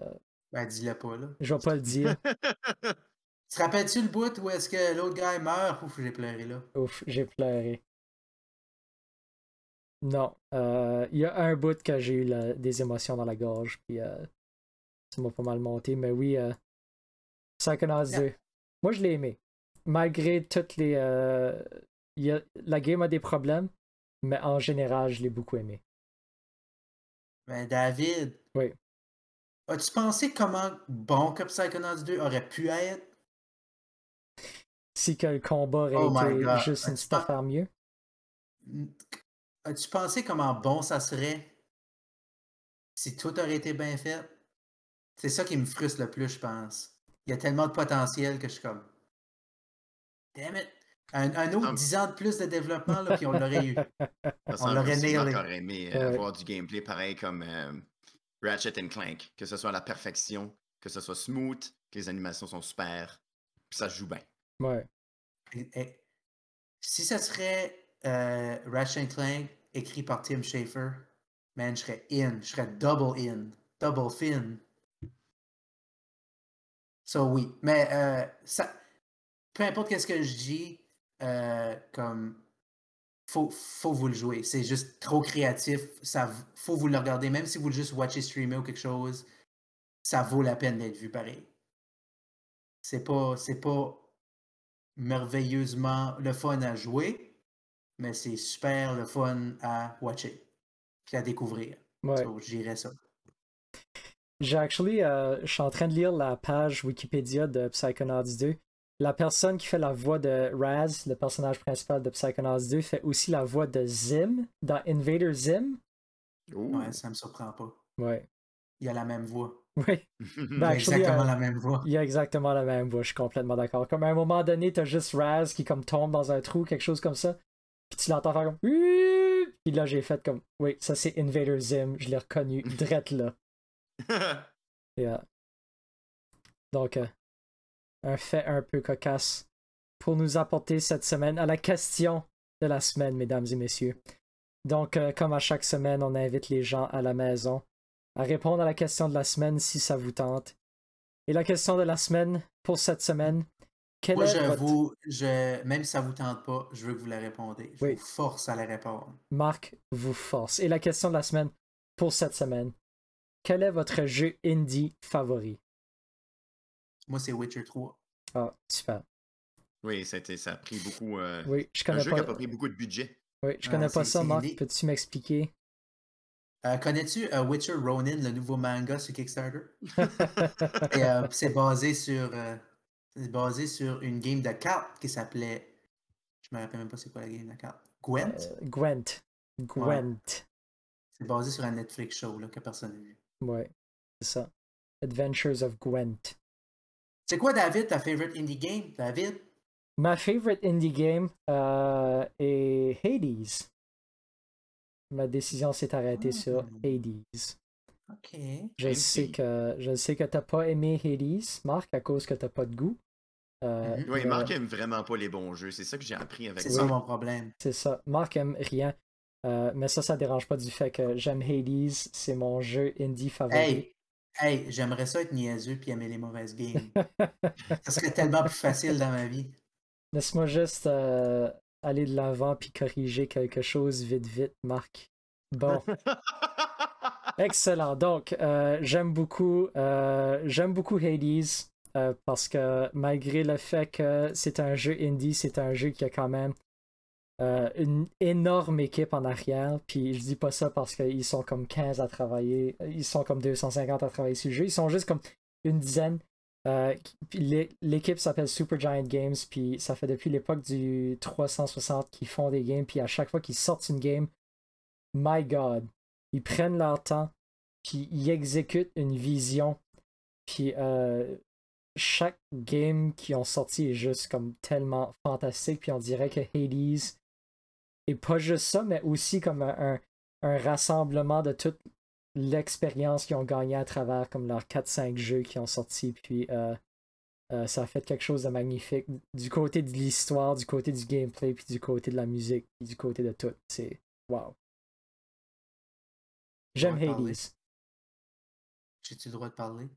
Ben, dis-le pas, là. je vais pas le dire. Tu te rappelles-tu le bout où est-ce que l'autre gars meurt? Ouf, j'ai pleuré là. Ouf, j'ai pleuré. Non, euh, il y a un bout que j'ai eu la- des émotions dans la gorge, puis euh, ça m'a pas mal monté, mais oui, euh, Psychonauts Yeah. 2. Moi, je l'ai aimé. Malgré toutes les. euh, y a- la game a des problèmes, mais en général, je l'ai beaucoup aimé. Ben, David. Oui. As-tu pensé comment bon que Psychonauts 2 aurait pu être? Si que le combat aurait Oh été juste une petite affaire mieux? As-tu pensé comment bon ça serait? Si tout aurait été bien fait? C'est ça qui me frustre le plus, je pense. Il y a tellement de potentiel que je suis comme. Damn it! Un, un autre Ah. 10 ans de plus de développement, là, puis on l'aurait eu. On l'aurait nailé. encore aimé Ouais. euh, avoir du gameplay pareil comme euh, Ratchet and Clank, que ce soit à la perfection, que ce soit smooth, que les animations sont super, puis ça se joue bien. Ouais. Si ça serait euh, Ratchet Clank écrit par Tim Schafer, man, je serais in. Je serais double in. Double fin. Ça, oui. Mais euh, ça, peu importe qu'est-ce que je dis, euh, comme faut, faut vous le jouer. C'est juste trop créatif. Ça faut vous le regarder. Même si vous le juste watchez streamer ou quelque chose, ça vaut la peine d'être vu pareil. C'est pas, c'est pas merveilleusement le fun à jouer, mais c'est super le fun à watcher puis à découvrir. Ouais. So, je dirais ça. J'ai actually, euh, je suis en train de lire la page Wikipédia de Psychonauts 2. La personne qui fait la voix de Raz, le personnage principal de Psychonauts 2, fait aussi la voix de Zim dans Invader Zim. Ouais, ça me surprend pas. Ouais. Il a la même voix. Oui, Il Ben, actually, exactement euh, la même voix. il a exactement la même voix, je suis complètement d'accord. Comme à un moment donné, t'as juste Raz qui comme tombe dans un trou, quelque chose comme ça. Puis tu l'entends faire comme. Puis là, j'ai fait comme. Oui, ça c'est Invader Zim, je l'ai reconnu, drette là. Yeah. Donc, euh, un fait un peu cocasse pour nous apporter cette semaine à la question de la semaine, mesdames et messieurs. Donc, euh, comme à chaque semaine, on invite les gens à la maison à répondre à la question de la semaine si ça vous tente. Et la question de la semaine pour cette semaine, quelle Moi, est je votre... vous, je, même si ça vous tente pas, je veux que vous la répondez. Je Oui. vous force à la répondre. Marc vous force. Et la question de la semaine pour cette semaine, quel est votre jeu indie favori? Moi, c'est Witcher 3. Ah, super. oui, ça a, été- ça a pris beaucoup. euh, Oui, je un connais jeu qui n'a pas pris beaucoup de budget. Oui, je Ah, connais pas ça, Marc. Peux-tu m'expliquer? Euh, Connais-tu euh, Witcher Ronin, le nouveau manga sur Kickstarter? Et, euh, c'est basé sur euh, basé sur une game de cartes qui s'appelait. Je me rappelle même pas c'est quoi la game de cartes. Gwent? Euh, Gwent. Gwent. C'est basé sur un Netflix show là, que personne n'a vu. Ouais, c'est ça. Adventures of Gwent. C'est quoi, David, ta favorite indie game? David? Ma favorite indie game euh, est Hades. Ma décision s'est arrêtée sur Hmm. Hades. Ok. Je sais que je sais que t'as pas aimé Hades, Marc, à cause que t'as pas de goût. Euh, Mhm. Oui, mais Marc aime vraiment pas les bons jeux. C'est ça que j'ai appris avec C'est ça. ça mon problème. C'est ça. Marc aime rien. Euh, mais ça, ça dérange pas du fait que j'aime Hades. C'est mon jeu indie favori. Hey, hey, j'aimerais ça être niaiseux puis aimer les mauvaises games. ça serait tellement plus facile dans ma vie. Laisse-moi juste euh, aller de l'avant puis corriger quelque chose vite, vite, Marc. Bon. Excellent. Donc, euh, j'aime beaucoup, euh, j'aime beaucoup Hades euh, parce que malgré le fait que c'est un jeu indie, c'est un jeu qui a quand même euh, une énorme équipe en arrière. Puis je dis pas ça parce qu'ils sont comme 15 à travailler, ils sont comme 250 à travailler sur le jeu. Ils sont juste comme une dizaine. Euh, L'équipe s'appelle Supergiant Games, puis ça fait depuis l'époque du 360 qu'ils font des games, puis à chaque fois qu'ils sortent une game, my god, ils prennent leur temps, puis ils exécutent une vision, puis euh, chaque game qu'ils ont sorti est juste comme tellement fantastique, puis on dirait que Hades est pas juste ça, mais aussi comme un, un- un rassemblement de toute l'expérience qu'ils ont gagnée à travers comme leurs 4-5 jeux qui ont sorti, puis euh, euh, ça a fait quelque chose de magnifique du côté de l'histoire, du côté du gameplay, puis du côté de la musique, puis du côté de tout. C'est wow. J'aime. Hades. J'ai-tu le droit de parler?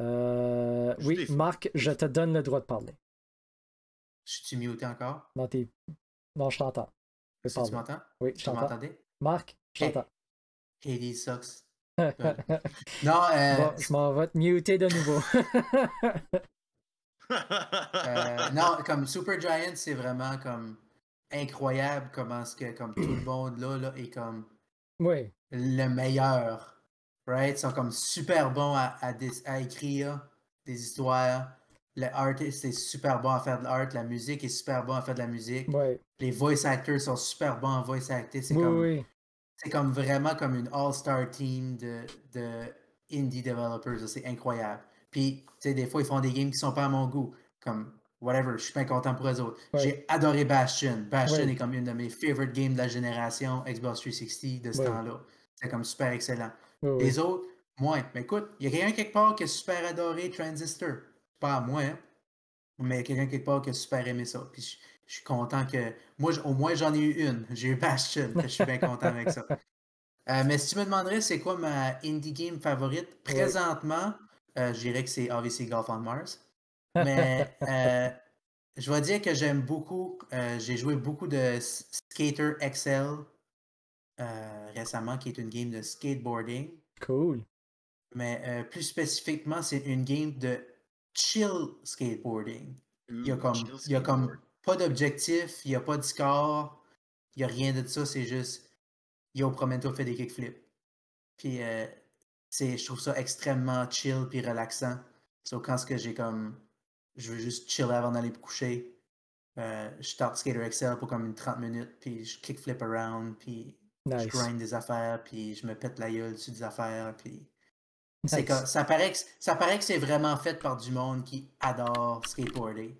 Euh, oui, Marc, je te donne le droit de parler. Je suis muté encore? Tes... Non, je t'entends. Est-ce que tu m'entends? Oui, je Tu t'entends. Marc, je t'entends. Hades sucks. bon, Non, euh, je m'en vais te muter de nouveau. Euh, non, comme Super Giant, c'est vraiment comme incroyable comment ce que comme tout le monde là, là est comme oui, le meilleur. Right? Ils sont comme super bons à, à écrire des histoires. Le artist est super bon à faire de l'art. La musique est super bon à faire de la musique. Les voice actors sont super bons à voice acter. C'est oui, comme, oui. c'est comme vraiment comme une all-star team de, de indie developers. C'est incroyable. Puis, tu sais, des fois, ils font des games qui sont pas à mon goût. Comme, whatever, je suis pas content pour eux autres. Ouais. J'ai adoré Bastion. Bastion Ouais. est comme une de mes favorite games de la génération Xbox 360 de ce temps-là. C'est comme super excellent. Les autres, moins. Mais écoute, il y a quelqu'un quelque part qui a super adoré Transistor. Pas moi, hein, mais quelqu'un quelque part qui a super aimé ça. Puis je, je suis content que. Moi, au moins, j'en ai eu une. J'ai eu Bastion. je suis bien content avec ça. Euh, mais si tu me demanderais c'est quoi ma indie game favorite, présentement, euh, je dirais que c'est obviously Golf on Mars. Mais euh, je vais dire que j'aime beaucoup. J'ai joué beaucoup de Skater XL récemment, qui est une game de skateboarding. Cool. Mais plus spécifiquement, c'est une game de chill skateboarding. Il y a comme, il y a comme pas d'objectif, il n'y a pas de score, il n'y a rien de ça, c'est juste yo, promène-toi, fais des kickflips. Puis euh, c'est, je trouve ça extrêmement chill puis relaxant. So, quand ce que j'ai comme je veux juste chiller avant d'aller me coucher, euh, je start Skater XL pour comme une 30 minutes, puis je kickflip around, puis je grind des affaires, puis je me pète la gueule dessus des affaires, puis c'est comme, ça paraît que ça paraît que c'est vraiment fait par du monde qui adore skateboarder.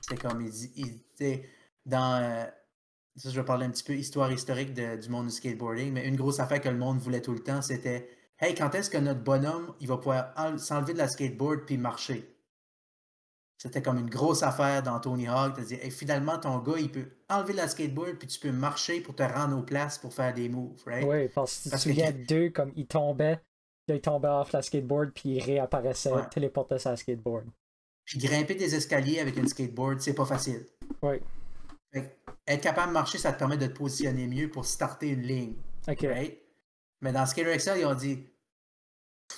C'est comme il dit, il- tu dans euh, ça je vais parler un petit peu histoire historique de- du monde du skateboarding, mais une grosse affaire que le monde voulait tout le temps, c'était Hey, quand est-ce que notre bonhomme il va pouvoir en- s'enlever de la skateboard puis marcher? C'était comme une grosse affaire dans Tony Hawk. de dire, hey, finalement, ton gars, il peut enlever la skateboard puis tu peux marcher pour te rendre aux places pour faire des moves, right? Oui, parce que tu Parce que- souviens d'eux, comme ils tombaient, puis ils tombaient off la skateboard, puis ils réapparaissaient, Ouais. téléportaient sa skateboard. Puis grimper des escaliers avec une skateboard, c'est pas facile. Oui. Être capable de marcher, ça te permet de te positionner mieux pour starter une ligne. Ok. Right? Mais dans Skater XL, ils ont dit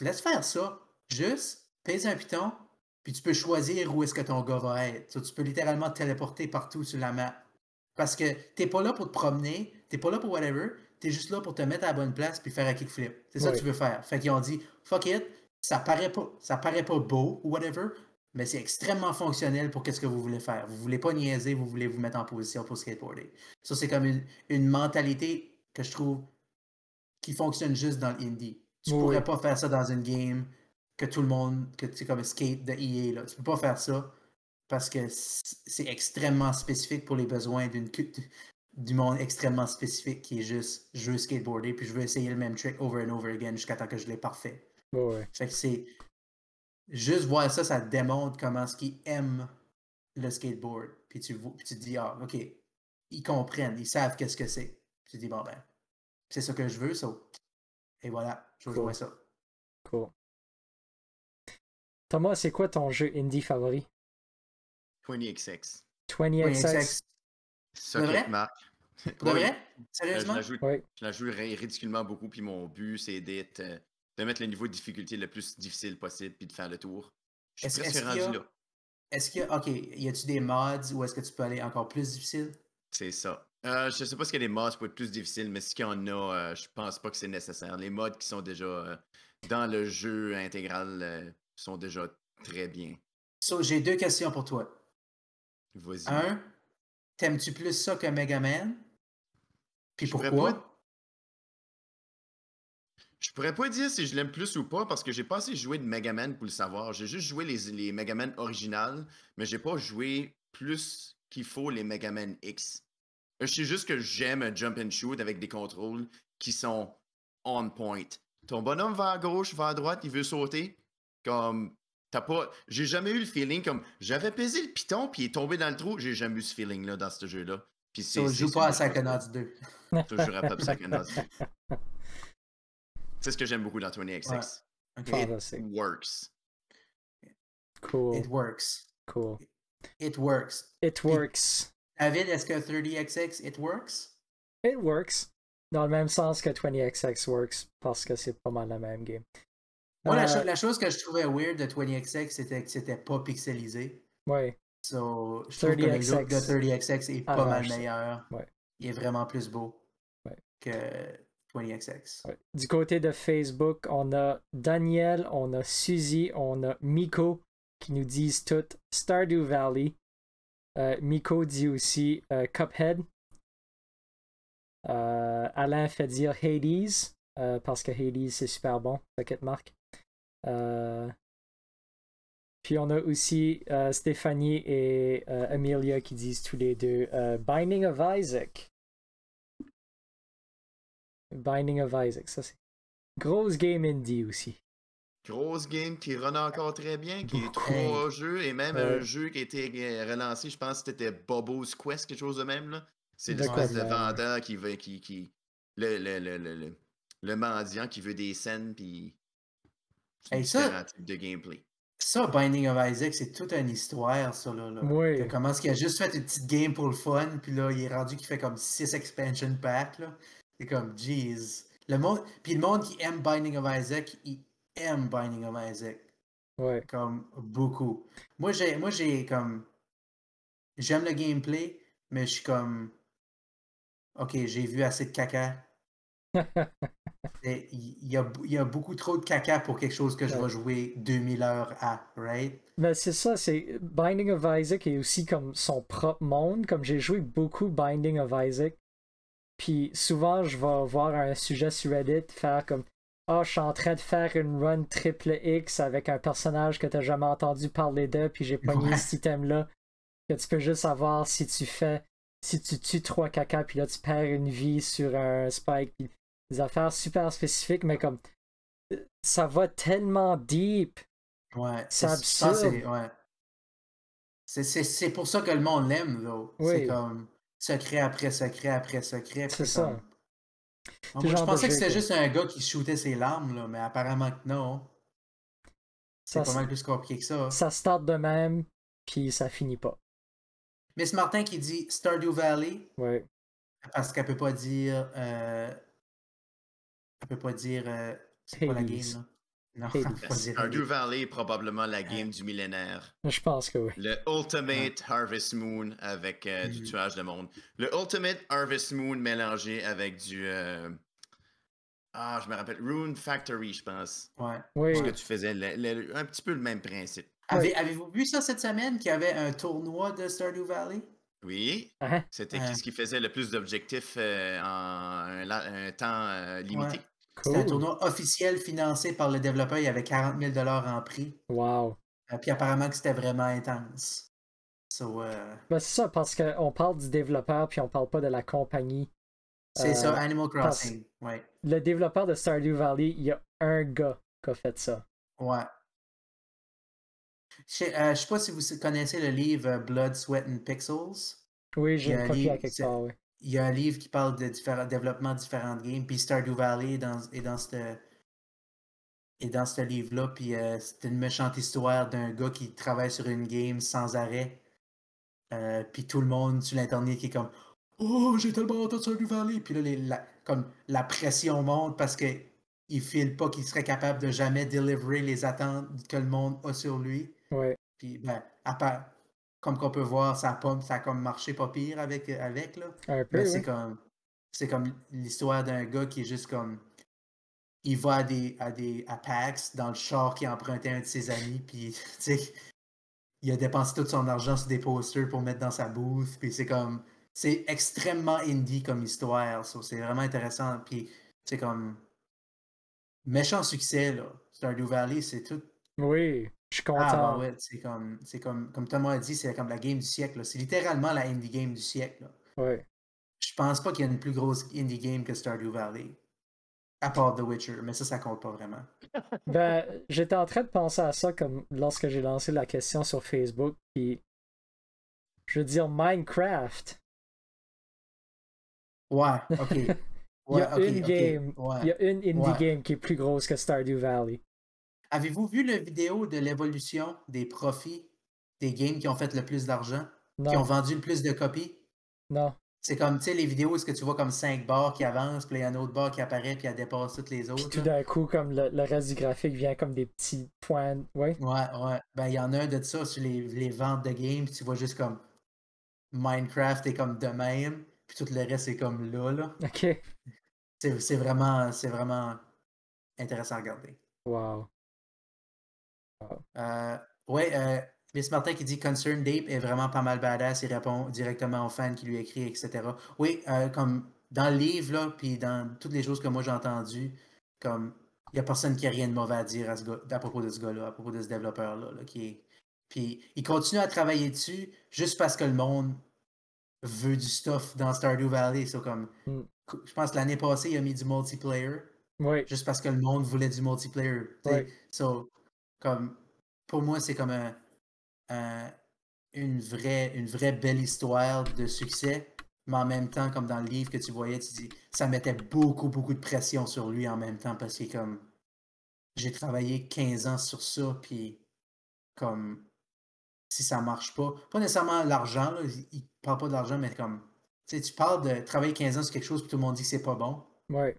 laisse faire ça. Juste pèse un piton, puis tu peux choisir où est-ce que ton gars va être. So, tu peux littéralement te téléporter partout sur la map. Parce que t'es pas là pour te promener, t'es pas là pour whatever, t'es juste là pour te mettre à la bonne place puis faire un kickflip. C'est ça que tu veux faire. Fait qu'ils ont dit fuck it, ça paraît pas, ça paraît pas beau ou whatever, mais c'est extrêmement fonctionnel pour qu'est-ce que vous voulez faire. Vous voulez pas niaiser, vous voulez vous mettre en position pour skateboarder. Ça, c'est comme une, une mentalité que je trouve qui fonctionne juste dans l'indie. Tu Oui, pourrais pas faire ça dans une game que tout le monde, que tu sais, comme skate de EA, là. Tu peux pas faire ça parce que c'est extrêmement spécifique pour les besoins d'une du monde extrêmement spécifique qui est juste je veux skateboarder puis je veux essayer le même trick over and over again jusqu'à temps que je l'ai parfait. Ouais, ouais. Fait que c'est. Juste voir ça, ça démontre comment ce qu'ils aiment le skateboard. Puis tu, vois- puis tu te dis, ah, ok, ils comprennent, ils savent qu'est-ce que c'est. Puis tu te dis, bon, ben, c'est ça que je veux, ça. Et voilà, je veux Cool. jouer ça. Cool. Thomas, c'est quoi ton jeu indie favori? 20XX. 20XX. Socket de vrai? euh, Je Sérieusement? la joue, Oui. je la joue ri- ridiculement beaucoup, puis mon but, c'est d'être, euh, de mettre le niveau de difficulté le plus difficile possible, puis de faire le tour. Je Est-ce suis presque est-ce rendu qu'il a. là. Est-ce qu'il y a. Ok, y a-tu des mods ou est-ce que tu peux aller encore plus difficile? C'est ça. Euh, je sais pas s'il y a des mods pour être plus difficile, mais s'il y en a, euh, je pense pas que c'est nécessaire. Les mods qui sont déjà euh, dans le jeu intégral euh, sont déjà très bien. So, j'ai deux questions pour toi. Vas-y. Un, t'aimes-tu plus ça que Mega Man? Puis Je pourrais pourquoi? pas- Je pourrais pas dire si je l'aime plus ou pas parce que j'ai pas assez joué de Mega Man pour le savoir. J'ai juste joué les, les Mega Man originales, mais j'ai pas joué plus qu'il faut les Mega Man X. Je sais juste que j'aime un jump and shoot avec des contrôles qui sont on point. Ton bonhomme va à gauche, va à droite, il veut sauter. Comme t'as pas. J'ai jamais eu le feeling comme j'avais pesé le piton puis il est tombé dans le trou. J'ai jamais eu ce feeling là dans ce jeu-là. Puis c'est. Joue pas à une chose- Psychonauts 2. je jouerais pas à Psychonauts. C'est ce que j'aime beaucoup dans 20XX. Ok. Fantastique. It works. Cool. It works. Cool. It works. It works. David, est-ce que 30XX, it works? It works. Dans le même sens que 20XX works, parce que c'est pas mal la même game. Moi, la, Euh, cho- la chose que je trouvais weird de 20XX, c'était que c'était pas pixelisé. Ouais. So, je trouve que le look 30XX de 30XX est pas mal meilleur. Ouais. Il est vraiment plus beau Ouais. que 20XX. Ouais. Du côté de Facebook, on a Daniel, on a Suzy, on a Miko qui nous disent toutes Stardew Valley. Euh, Miko dit aussi euh, Cuphead. Euh, Alain fait dire Hades parce que Hades c'est super bon, Socket Mark. Euh, puis on a aussi euh, Stéphanie et euh, Amelia qui disent tous les deux euh, Binding of Isaac. Binding of Isaac, ça c'est. Grosse game indie aussi. Grosse game qui run encore très bien, qui est trois jeux et même un jeu qui a été relancé, je pense que c'était Bobo's Quest, quelque chose de même. là. C'est l'espèce de vendeur qui veut. Qui, qui, le, le, le, le, le, le mendiant qui veut des scènes, puis C'est Hey, ça- type de gameplay. Ça, Binding of Isaac, c'est toute une histoire, ça, là. là. Oui. Que Comment est-ce qu'il a juste fait une petite game pour le fun, puis là, il est rendu qu'il fait comme 6 expansion packs, là. C'est comme, jeez. Le monde... Puis le monde qui aime Binding of Isaac, il aime Binding of Isaac. Ouais. Comme, beaucoup. Moi, j'ai, moi, j'ai comme... J'aime le gameplay, mais je suis comme... Ok, j'ai vu assez de caca. Il y a, y a beaucoup trop de caca pour quelque chose que je Ouais. vais jouer 2000 heures à, right? Mais c'est ça, c'est Binding of Isaac est aussi comme son propre monde. Comme j'ai joué beaucoup Binding of Isaac, puis souvent je vais voir un sujet sur Reddit faire comme Ah, je suis en train de faire une run triple X avec un personnage que t'as jamais entendu parler de, puis j'ai pogné Ouais. cet item-là. Que tu peux juste savoir si tu fais, si tu tues trois caca, puis là tu perds une vie sur un spike, puis des affaires super spécifiques, mais comme euh, ça va tellement deep. Ouais, C'est absurde. c'est- ouais. C'est- C'est c'est pour ça que le monde l'aime, là. C'est Oui. comme secret après secret après secret. C'est ça. comme- C'est Moi, je pensais que c'était juste un gars qui shootait ses larmes, là, mais apparemment que non. C'est pas c'est- mal plus compliqué que ça. ça start de même, puis ça finit pas. Miss Martin qui dit Stardew Valley Ouais. parce qu'elle peut pas dire. euh, Elle peut pas dire. euh, C'est quoi la game, là? Non, pas. Stardew. Valley est probablement la game du millénaire. Je pense que oui. Le Ultimate Harvest Moon avec euh, du Mhm. tuage de monde. Le Ultimate Harvest Moon mélangé avec du. euh, Ah, je me rappelle. Rune Factory, je pense. Ouais. Oui. Ce que tu faisais, le- le- un petit peu le même principe. Avez- Avez-vous vu ça cette semaine qu'il y avait un tournoi de Stardew Valley? Oui. Hein? C'était qui ce qui faisait le plus d'objectifs euh, en un, temps euh, limité? Ouais. C'était un Cool. tournoi officiel financé par le développeur. Il y avait 40 000 en prix. Wow. Euh, puis apparemment que c'était vraiment intense. So, euh, Ben, c'est ça, parce qu'on parle du développeur, puis on parle pas de la compagnie. c'est Euh, ça, Animal parce- Crossing. Ouais. Le développeur de Stardew Valley, il y a un gars qui a fait ça. Ouais. Je sais, euh, sais pas si vous connaissez le livre euh, Blood, Sweat and Pixels. Oui, j'ai une un copie à quelque c'est- part, oui. Il y a un livre qui parle de différents développements de différentes games. Puis Stardew Valley est dans, est dans ce est dans ce livre-là. Puis euh, c'est une méchante histoire d'un gars qui travaille sur une game sans arrêt. Euh, puis tout le monde sur l'internet qui est comme Oh, j'ai tellement de Stardew Valley. Puis là, les- la, comme la pression monte parce que il file pas qu'il serait capable de jamais délivrer les attentes que le monde a sur lui. Ouais. Puis ben, à part, comme qu'on peut voir, ça ça a comme marché pas pire avec, avec là. Un peu, Mais c'est comme c'est comme l'histoire d'un gars qui est juste comme il va à des à des à PAX dans le char qui a emprunté à un de ses amis puis tu sais il a dépensé tout son argent sur des posters pour mettre dans sa booth puis c'est comme c'est extrêmement indie comme histoire so c'est vraiment intéressant puis c'est comme méchant succès là. Stardew Valley c'est tout Oui, je suis ah content. ouais c'est comme c'est comme comme Thomas a dit c'est comme la game du siècle c'est littéralement la indie game du siècle là. Ouais. Je pense pas qu'il y a une plus grosse indie game que Stardew Valley. À part The Witcher, mais ça, ça compte pas vraiment. Ben, j'étais en train de penser à ça comme lorsque j'ai lancé la question sur Facebook, puis je veux dire Minecraft. Ouais, ok. Il y a une game, ouais. il y a une indie Ouais. game qui est plus grosse que Stardew Valley. Avez-vous vu la vidéo de l'évolution des profits des games qui ont fait le plus d'argent, qui ont vendu le plus de copies? non. C'est comme, tu sais, les vidéos où est-ce que tu vois comme 5 barres qui avancent, puis il y a un autre barre qui apparaît, puis elle dépasse toutes les Puis autres. tout là. d'un coup, comme le, le reste du graphique vient comme des petits points. Ouais. Ouais, ouais. Ben, il y en a un de ça sur les, les ventes de games, puis tu vois juste comme Minecraft est comme de même, puis tout le reste est comme là, là. Ok. C'est vraiment, c'est vraiment intéressant à regarder. Wow. Euh, ouais, euh, Miss Martin qui dit Concern Ape est vraiment pas mal badass. Il répond directement aux fans qui lui écrit, etc. Oui, euh, comme dans le livre, là, puis dans toutes les choses que moi j'ai entendues, comme il n'y a personne qui a rien de mauvais à dire à, ce gars- à propos de ce gars-là, à propos de ce développeur-là. là, qui est... Puis il continue à travailler dessus juste parce que le monde veut du stuff dans Stardew Valley. So, comme, Mm. Je pense que l'année passée, il a mis du multiplayer Oui. juste parce que le monde voulait du multiplayer. So, comme, pour moi, c'est comme un, un- une, vraie, une vraie belle histoire de succès, mais en même temps, comme dans le livre que tu voyais, tu dis, ça mettait beaucoup, beaucoup de pression sur lui en même temps parce qu'il est comme. j'ai travaillé 15 ans sur ça, puis comme si ça marche pas, pas nécessairement l'argent, là, il, parle pas de l'argent, mais comme tu sais, tu parles de travailler 15 ans sur quelque chose, puis tout le monde dit que c'est pas bon. Ouais.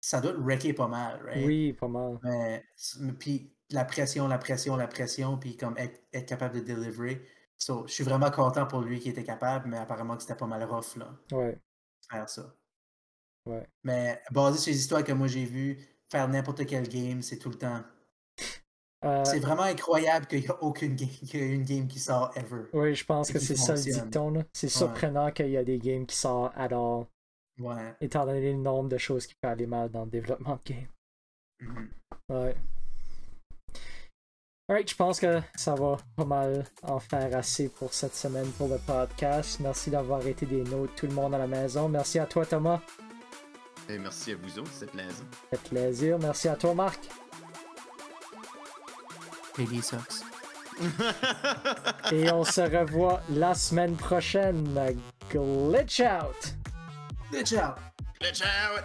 Ça doit te wrecker pas mal, right? Oui, pas mal. Mais, mais puis la pression, la pression, la pression, puis comme être, être capable de deliver. So, je suis vraiment content pour lui qui était capable, mais apparemment que c'était pas mal rough, là, Ouais. faire ça. Ouais. Mais basé sur les histoires que moi j'ai vues, faire n'importe quel game, c'est tout le temps. Euh, C'est vraiment incroyable qu'il n'y a aucune game, qu'il y ait une game qui sort ever. oui, je pense que c'est ça le dicton. C'est surprenant qu'il y a des games qui sortent all, Ouais. étant donné le nombre de choses qui peuvent aller mal dans le développement de game. Mhm. Ouais. Alright, je pense que ça va pas mal en faire assez pour cette semaine pour le podcast. Merci d'avoir été des nôtres, tout le monde à la maison. Merci à toi, Thomas. Et merci à vous autres, c'est plaisant. Ça fait plaisir. Merci à toi, Marc. Peggy sucks. Et on se revoit la semaine prochaine. Glitch out! Good job! Ciao!